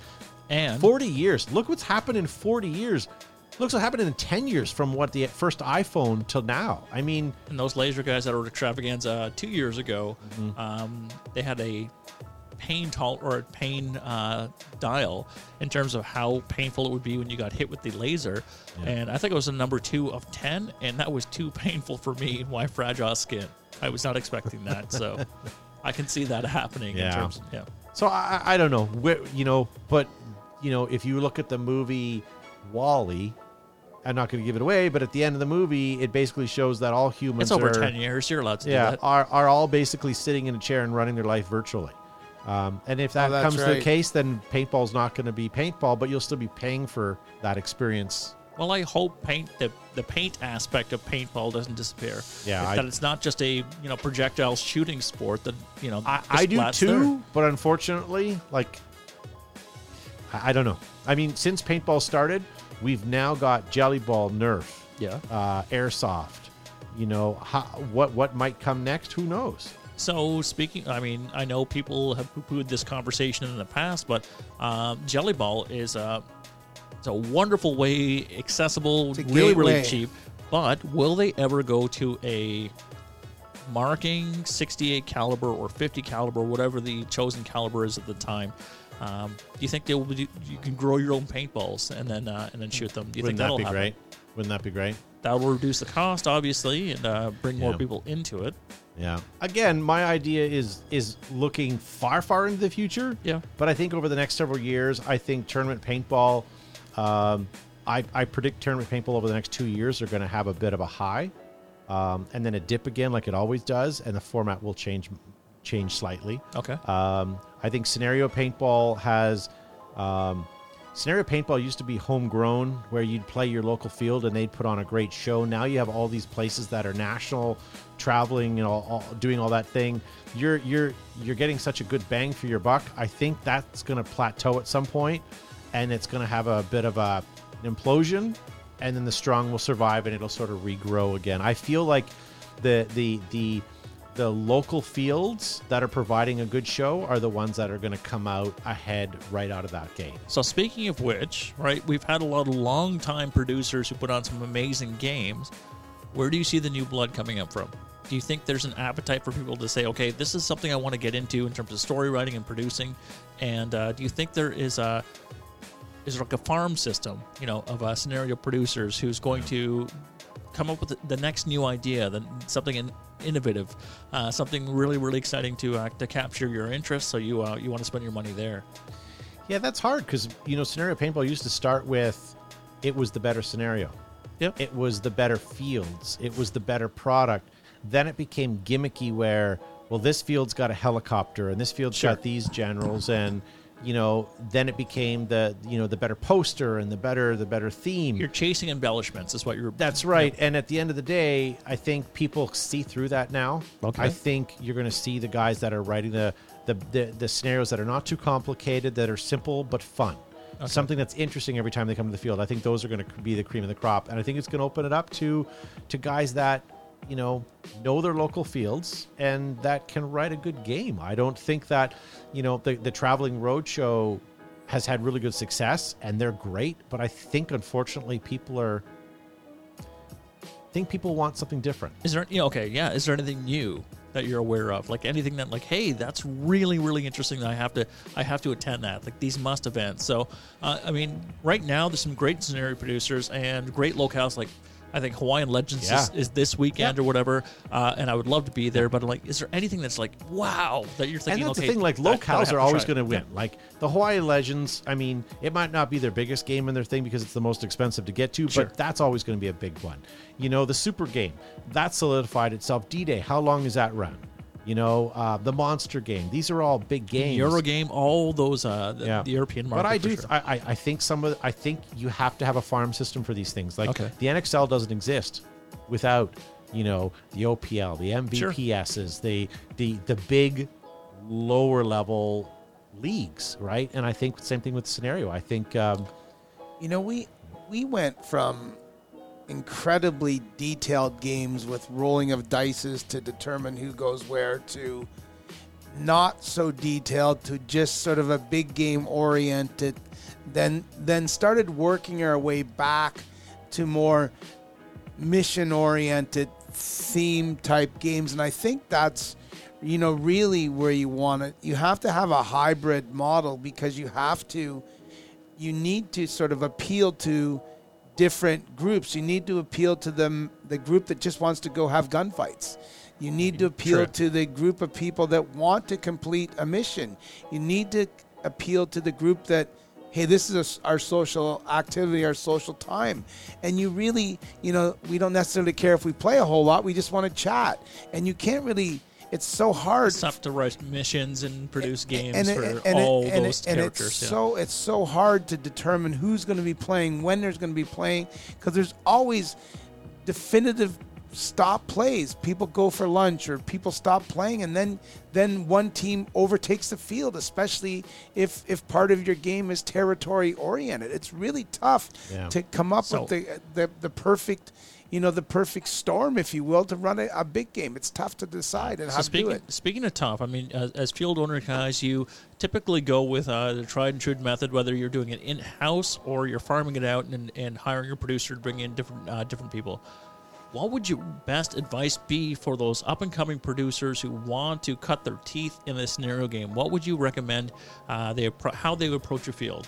And 40 years. Look what's happened in 40 years. Looks what happened in 10 years from what the first iPhone till now. I mean, And those laser guys that were at extravaganza two years ago, Mm-hmm. um, they had a pain tol- or a pain uh, dial in terms of how painful it would be when you got hit with the laser. And I think it was a number two of 10, and that was too painful for me in my fragile skin. I was not expecting that. So I can see that happening in Yeah. terms yeah. So I, I don't know, where, you know, but you know, if you look at the movie WALL-E, I'm not going to give it away, but at the end of the movie, it basically shows that all humans It's over are, 10 years. You're allowed to do yeah, that. are are all basically sitting in a chair and running their life virtually. Um, and if that Oh, that's comes to the case, then paintball's not going to be paintball, but you'll still be paying for that experience. Well, I hope paint the the paint aspect of paintball doesn't disappear. Yeah, I- that it's not just a you know projectile shooting sport. That you know I, I do too, there. but unfortunately, like I, I don't know. I mean, since paintball started, we've now got jelly ball, Nerf, Yeah. uh, airsoft. You know, how, what what might come next? Who knows? So speaking, I mean, I know people have poo-pooed this conversation in the past, but um, Jelly Ball is a it's a wonderful way, accessible, really really gateway. cheap. But will they ever go to a marking 68 caliber or 50 caliber, whatever the chosen caliber is at the time? Um, do you think they will? Be, you can grow your own paintballs and then uh, and then shoot them? Do you Wouldn't think that that'll be happen? great? Wouldn't that be great? That will reduce the cost, obviously, and uh, bring more Yeah. people into it. Yeah. Again, my idea is is looking far, far into the future. Yeah. But I think over the next several years, I think tournament paintball, um, I, I predict tournament paintball over the next two years are going to have a bit of a high, um, and then a dip again, like it always does, and the format will change change slightly. Okay. Um, I think scenario paintball has. Um, scenario paintball used to be homegrown, where you'd play your local field and they'd put on a great show. Now you have all these places that are national, traveling and all, all doing all that thing. You're you're you're getting such a good bang for your buck. I think that's going to plateau at some point, and it's going to have a bit of a implosion, and then the strong will survive and it'll sort of regrow again. I feel like the the the the local fields that are providing a good show are the ones that are going to come out ahead right out of that game. So speaking of which, right, we've had a lot of long-time producers who put on some amazing games. Where do you see the new blood coming up from? Do you think there's an appetite for people to say, okay, this is something I want to get into in terms of story writing and producing? And uh, do you think there is a is like a farm system, you know, of uh, scenario producers who's going to come up with the next new idea, the, something in, innovative, uh, something really really exciting to uh, to capture your interest, so you uh, you want to spend your money there. Yeah, that's hard because you know scenario paintball used to start with it was the better scenario. Yep. It was the better fields. It was the better product. Then it became gimmicky where well this field's got a helicopter and this field's Sure. got these generals and you know then it became the you know the better poster and the better the better theme. You're chasing embellishments, is what you're. That's right. And at the end of the day, I think people see through that now. Okay. I think you're going to see the guys that are writing the, the, the, the scenarios that are not too complicated, that are simple but fun. Something that's interesting every time they come to the field. I think those are going to be the cream of the crop. And I think it's going to open it up to to guys that, you know, know their local fields and that can write a good game. I don't think that, you know, the, the traveling roadshow has had really good success and they're great, but I think unfortunately people are I think people want something different. Is there? Yeah, okay, yeah. Is there anything new that you're aware of? Like anything that, like, hey, that's really, really interesting. That I have to, I have to attend that. Like these must events. So, uh, I mean, right now there's some great scenario producers and great locales. Like, I think Hawaiian Legends is, Yeah. is this weekend Yeah. or whatever. Uh, and I would love to be there. But like, is there anything that's like, wow, that you're thinking? and that's okay, the thing, like that- that I have locales are always going to win. Like the Hawaii Legends, I mean, it might not be their biggest game in their thing because it's the most expensive to get to, Sure. but that's always going to be a big one. You know, the Super Game that solidified itself. D Day, how long is that run? You know, uh, the Monster Game. These are all big games. Eurogame, all those, uh, the, Yeah. the European market. But I do. sure. I, I I think some of. I think you have to have a farm system for these things. Like Okay. the NXL doesn't exist without you know the OPL, the Sure. MVPSs, the the the big lower level leagues, right? And I think the same thing with scenario. I think um, You know, we we went from incredibly detailed games with rolling of dices to determine who goes where to not so detailed to just sort of a big game oriented then then started working our way back to more mission oriented theme type games. And I think that's you know really where you want it. You have to have a hybrid model because you have to you need to sort of appeal to different groups. You need to appeal to them the group that just wants to go have gunfights. You need to appeal True. to the group of people that want to complete a mission. You need to appeal to the group that hey, this is our social activity, our social time. And you really, you know, we don't necessarily care if we play a whole lot. We just want to chat. And you can't really it's so hard It's tough to write missions and produce games and for and it- all and those and characters. It's yeah. so it's so hard to determine who's going to be playing, when there's going to be playing, because there's always definitive stop plays. People go for lunch or people stop playing, and then then one team overtakes the field. Especially if if part of your game is territory oriented, it's really tough Yeah. to come up So- with the, the the perfect. You know the perfect storm, if you will, to run a, a big game. It's tough to decide and So how speaking to do it. speaking of tough, I mean, as, as field owner guys, you typically go with uh, the tried and true method, whether you're doing it in house or you're farming it out and, and hiring your producer to bring in different uh, different people. What would your best advice be for those up and coming producers who want to cut their teeth in this scenario game? What would you recommend uh, they how they approach your field?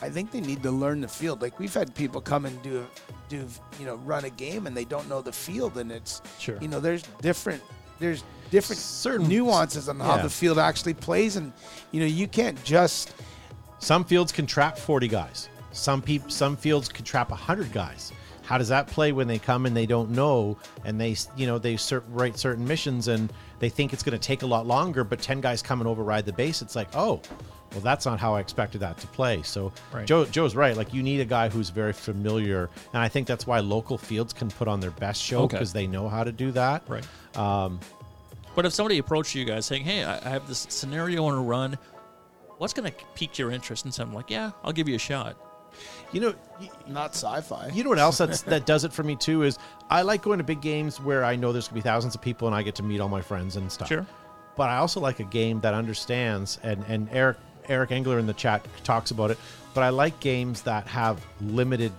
I think they need to learn the field. Like we've had people come and do do you know run a game and they don't know the field and it's Sure. you know there's different there's different Certain- nuances on how yeah. the field actually plays and you know you can't just some fields can trap forty guys. Some people, some fields could trap hundred guys. How does that play when they come and they don't know and they, you know, they cer- write certain missions and they think it's going to take a lot longer, but ten guys come and override the base. It's like, oh, well, that's not how I expected that to play. So Right. Joe, Joe's right. Like you need a guy who's very familiar, and I think that's why local fields can put on their best show Okay. because they know how to do that. Right. Um, But if somebody approached you guys saying, "Hey, I I have this scenario on a run," what's going to pique your interest? And so I'm like, "Yeah, I'll give you a shot." you know, Not sci-fi. You know what else that's, that does it for me too is I like going to big games where I know there's gonna be thousands of people and I get to meet all my friends and stuff. Sure. But I also like a game that understands and and Eric Eric Engler in the chat talks about it. But I like games that have limited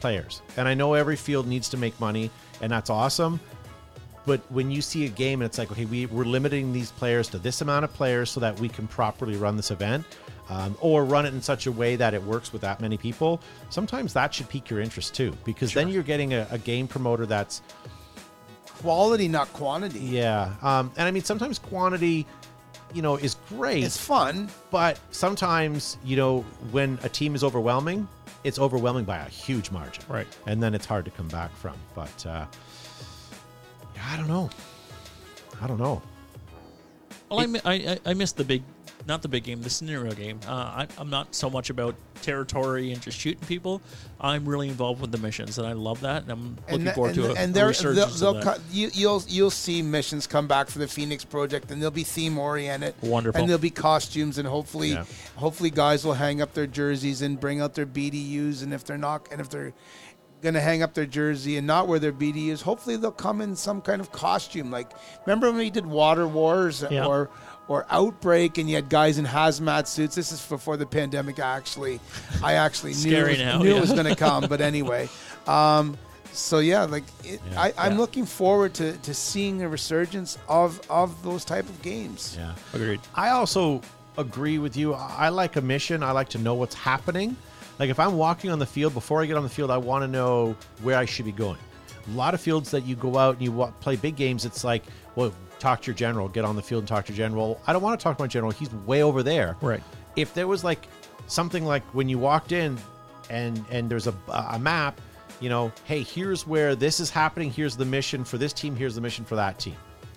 players. And I know every field needs to make money and that's awesome. But when you see a game and it's like, okay, we, we're limiting these players to this amount of players so that we can properly run this event, um, or run it in such a way that it works with that many people, sometimes that should pique your interest too, because then you're getting a, a game promoter that's, Quality, not quantity. yeah. Um, and I mean, sometimes quantity, you know, is great, It's fun. but sometimes, you know, when a team is overwhelming, it's overwhelming by a huge margin. Right. And then it's hard to come back from. But uh, I don't know. I don't know. Well, I, I I I missed the big, not the big game, the scenario game. Uh, I, I'm not so much about territory and just shooting people. I'm really involved with the missions, and I love that. And I'm looking and, forward and, to a, and a they're, they'll, they'll that. co- you, you'll you'll see missions come back for the Phoenix project, and they'll be theme oriented. Wonderful. And there'll be costumes, and hopefully, Yeah. hopefully, guys will hang up their jerseys and bring out their BDUs, and if they're not, and if they're going to hang up their jersey and not wear their BDUs, hopefully they'll come in some kind of costume. Like remember when we did Water Wars Yeah. or or Outbreak, and you had guys in hazmat suits. This is before the pandemic. Actually, I actually knew it was, now, knew yeah. it was going to come, but anyway. Um, so yeah, like it, Yeah. I, I'm Yeah. looking forward to, to seeing a resurgence of of those type of games. Yeah. Agreed. I also agree with you. I I like a mission. I like to know what's happening. Like if I'm walking on the field, before I get on the field, I want to know where I should be going. A lot of fields that you go out and you play big games, it's like, well, talk to your general, get on the field and talk to your general. I don't want to talk to my general. He's way over there. Right. If there was like something like when you walked in and and there's a, a map, you know, hey, here's where this is happening. Here's the mission for this team. Here's the mission for that team.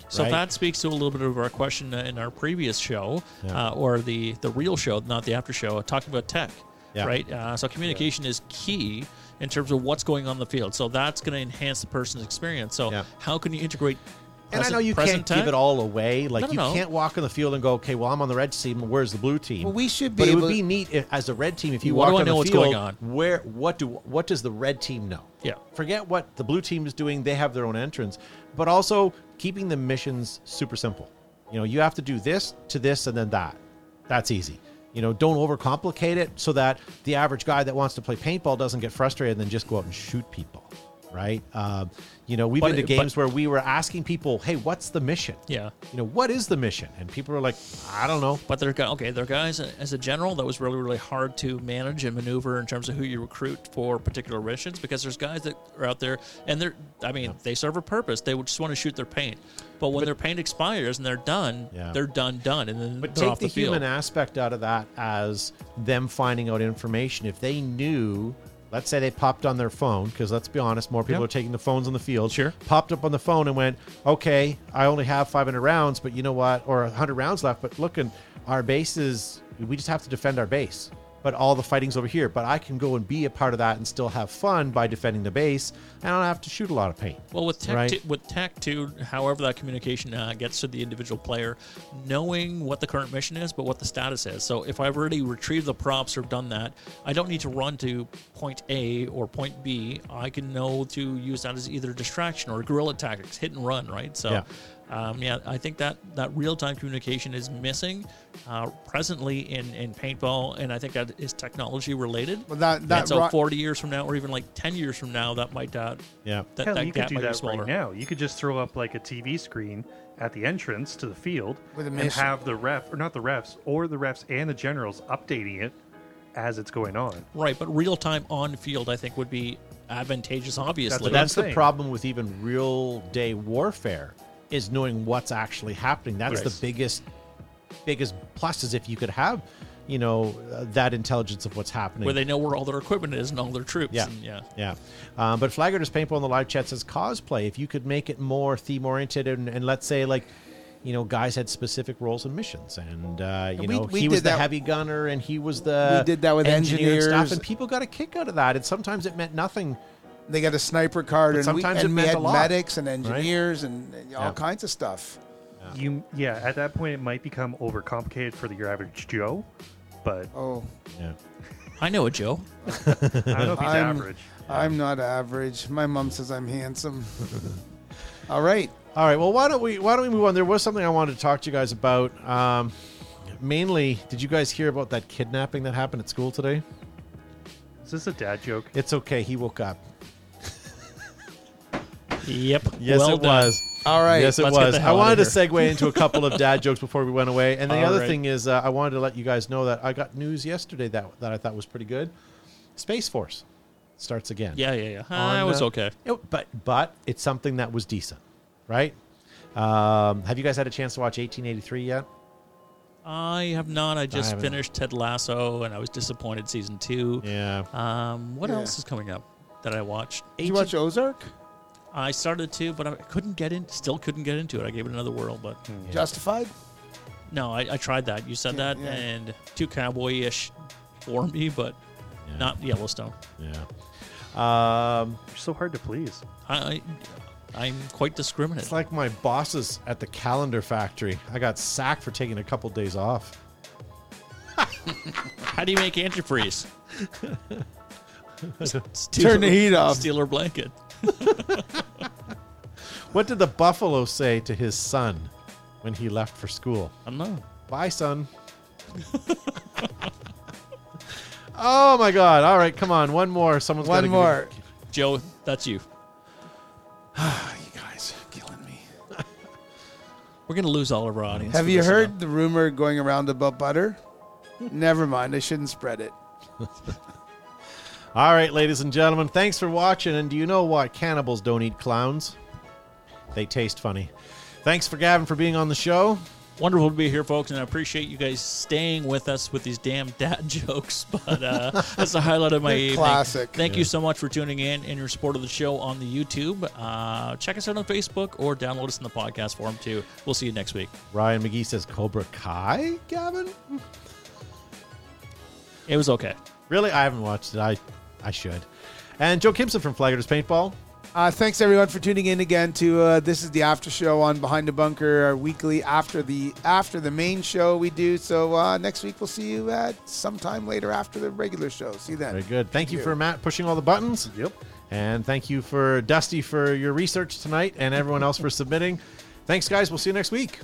So right? that speaks to a little bit of our question in our previous show, Yeah. uh, or the the real show, not the after show, talking about tech. Yeah. Right. Uh, so communication is key in terms of what's going on in the field. So that's going to enhance the person's experience. So Yeah. how can you integrate? And I know you can't present give it all away. Like No, no, you no. can't walk on the field and go, okay, well, I'm on the red team. Where's the blue team? Well, we should But be it would be neat if, as a red team if you What walk on know the what's field. going on? Where what do what does the red team know? Yeah. Forget what the blue team is doing. They have their own entrance, but also keeping the missions super simple. You know, you have to do this to this and then that. That's easy. You know, don't overcomplicate it so that the average guy that wants to play paintball doesn't get frustrated and then just go out and shoot people. Right? Um, you know, we've But been to games but- where we were asking people, "Hey, what's the mission?" Yeah. You know, what is the mission? And people are like, "I don't know." But they're okay. They're guys uh, as a general that was really really hard to manage and maneuver in terms of who you recruit for particular missions because there's guys that are out there and they're I mean they serve a purpose. They would just want to shoot their paint, but when their paint expires and they're done, Yeah. they're done done, and then But take the, the, human aspect out of that as them finding out information. If they knew, let's say they popped on their phone, because let's be honest, more people Yep. are taking the phones on the field. Sure. Popped up on the phone and went, okay, I only have 500 rounds, but you know what? Or 100 rounds left, but look, and our base is, we just have to defend our base. But all the fighting's over here. But I can go and be a part of that and still have fun by defending the base. I don't have to shoot a lot of paint. Well, with tech, Right. too, with tech too, however that communication uh, gets to the individual player, knowing what the current mission is, but what the status is. So if I've already retrieved the props or done that, I don't need to run to point A or point B. I can know to use that as either distraction or guerrilla tactics, hit and run, right? So. Yeah. Um, yeah, I think that, that real time communication is missing uh, presently in, in paintball, and I think that is technology related. Well, that- that and so ro- 40 years from now, or even like 10 years from now, that might uh, Yeah. that, Hell, that you gap could do might that right now. You could just throw up like a TV screen at the entrance to the field With a and have the ref, or not the refs, or the refs and the generals updating it as it's going on. Right, but real time on field, I think, would be advantageous. Obviously, what I'm that's the problem with even real day warfare is knowing what's actually happening that's Yes. the biggest biggest plus is if you could have you know, uh, that intelligence of what's happening. Where they know where all their equipment is and all their troops. Yeah, and yeah. yeah. Um, but Flag Raiders Paintball in the live chat says cosplay. If you could make it more theme oriented, and, and let's say like, you know, guys had specific roles and missions, and uh, you we- know, we he was the that- heavy gunner, and he was the We did that with engineer and stuff, engineers. and people got a kick out of that. And sometimes it meant nothing. They got a sniper card, But and sometimes we, it and we meant had a lot, medics and engineers and, and all Yeah. kinds of stuff. You yeah, at that point it might become overcomplicated for the, your average Joe, but Oh, Yeah. I know a Joe. I don't know if he's I'm- average. I'm not average. My mom says I'm handsome. all right. All right. Well, why don't we why don't we move on? There was something I wanted to talk to you guys about. Um, mainly, did you guys hear about that kidnapping that happened at school today? Is this a dad joke? It's okay. He woke up. Yep. Yes, well it done. was. All right. Yes, it Let's get was. the I hell wanted outta to segue into a couple of dad jokes before we went away. And the All other right. thing is, uh, I wanted to let you guys know that I got news yesterday that, that I thought was pretty good. Space Force starts again. Yeah, yeah, yeah. On, I was uh, okay. It- but but it's something that was decent, right? Um, have you guys had a chance to watch 1883 yet? I have not. I just haven't. finished Ted Lasso, and I was disappointed. Season two. Yeah. Um, what Yeah. else is coming up that I watched? Did you watch Ozark? I started to, but I couldn't get in. Still couldn't get into it. I gave it another whirl, but Justified? no, I, I tried that. You said Yeah, that, yeah. and too cowboy-ish for me, but Yeah. not Yellowstone. Yeah. Um, You're so hard to please. I, I I'm quite discriminate. it's like my bosses at the calendar factory. I got sacked for taking a couple days off. How do you make antifreeze? Turn the heat off. Steeler blanket. What did the buffalo say to his son when he left for school? I don't know. Bye, son. oh my God! All right, come on, one more. Someone's One gotta give more. Joe, that's you. you guys are killing me. We're gonna lose all of our audience. Have for you this heard now. the rumor going around about butter? Never mind. I shouldn't spread it. All right, ladies and gentlemen, thanks for watching. And do you know why Cannibals don't eat clowns. They taste funny. Thanks for Gavin for being on the show. Wonderful to be here, folks, and I appreciate you guys staying with us with these damn dad jokes. But uh, that's the highlight of my evening. classic. Thank you so much for tuning in and your support of the show on the YouTube. Uh, check us out on Facebook or download us in the podcast form too. We'll see you next week. Ryan McGee says Cobra Kai, Gavin? It was okay. Really? I haven't watched it. I, I should. And Joe Kimson from Flag Raiders Paintball. Uh, thanks everyone for tuning in again to uh, this is the after show on Behind the Bunker, our weekly after the after the main show we do. So uh, next week we'll see you at sometime later after the regular show. See you then. Very good. Thank you you. for Matt pushing all the buttons. Yep. And thank you for Dusty for your research tonight and everyone else for submitting. Thanks, guys. We'll see you next week.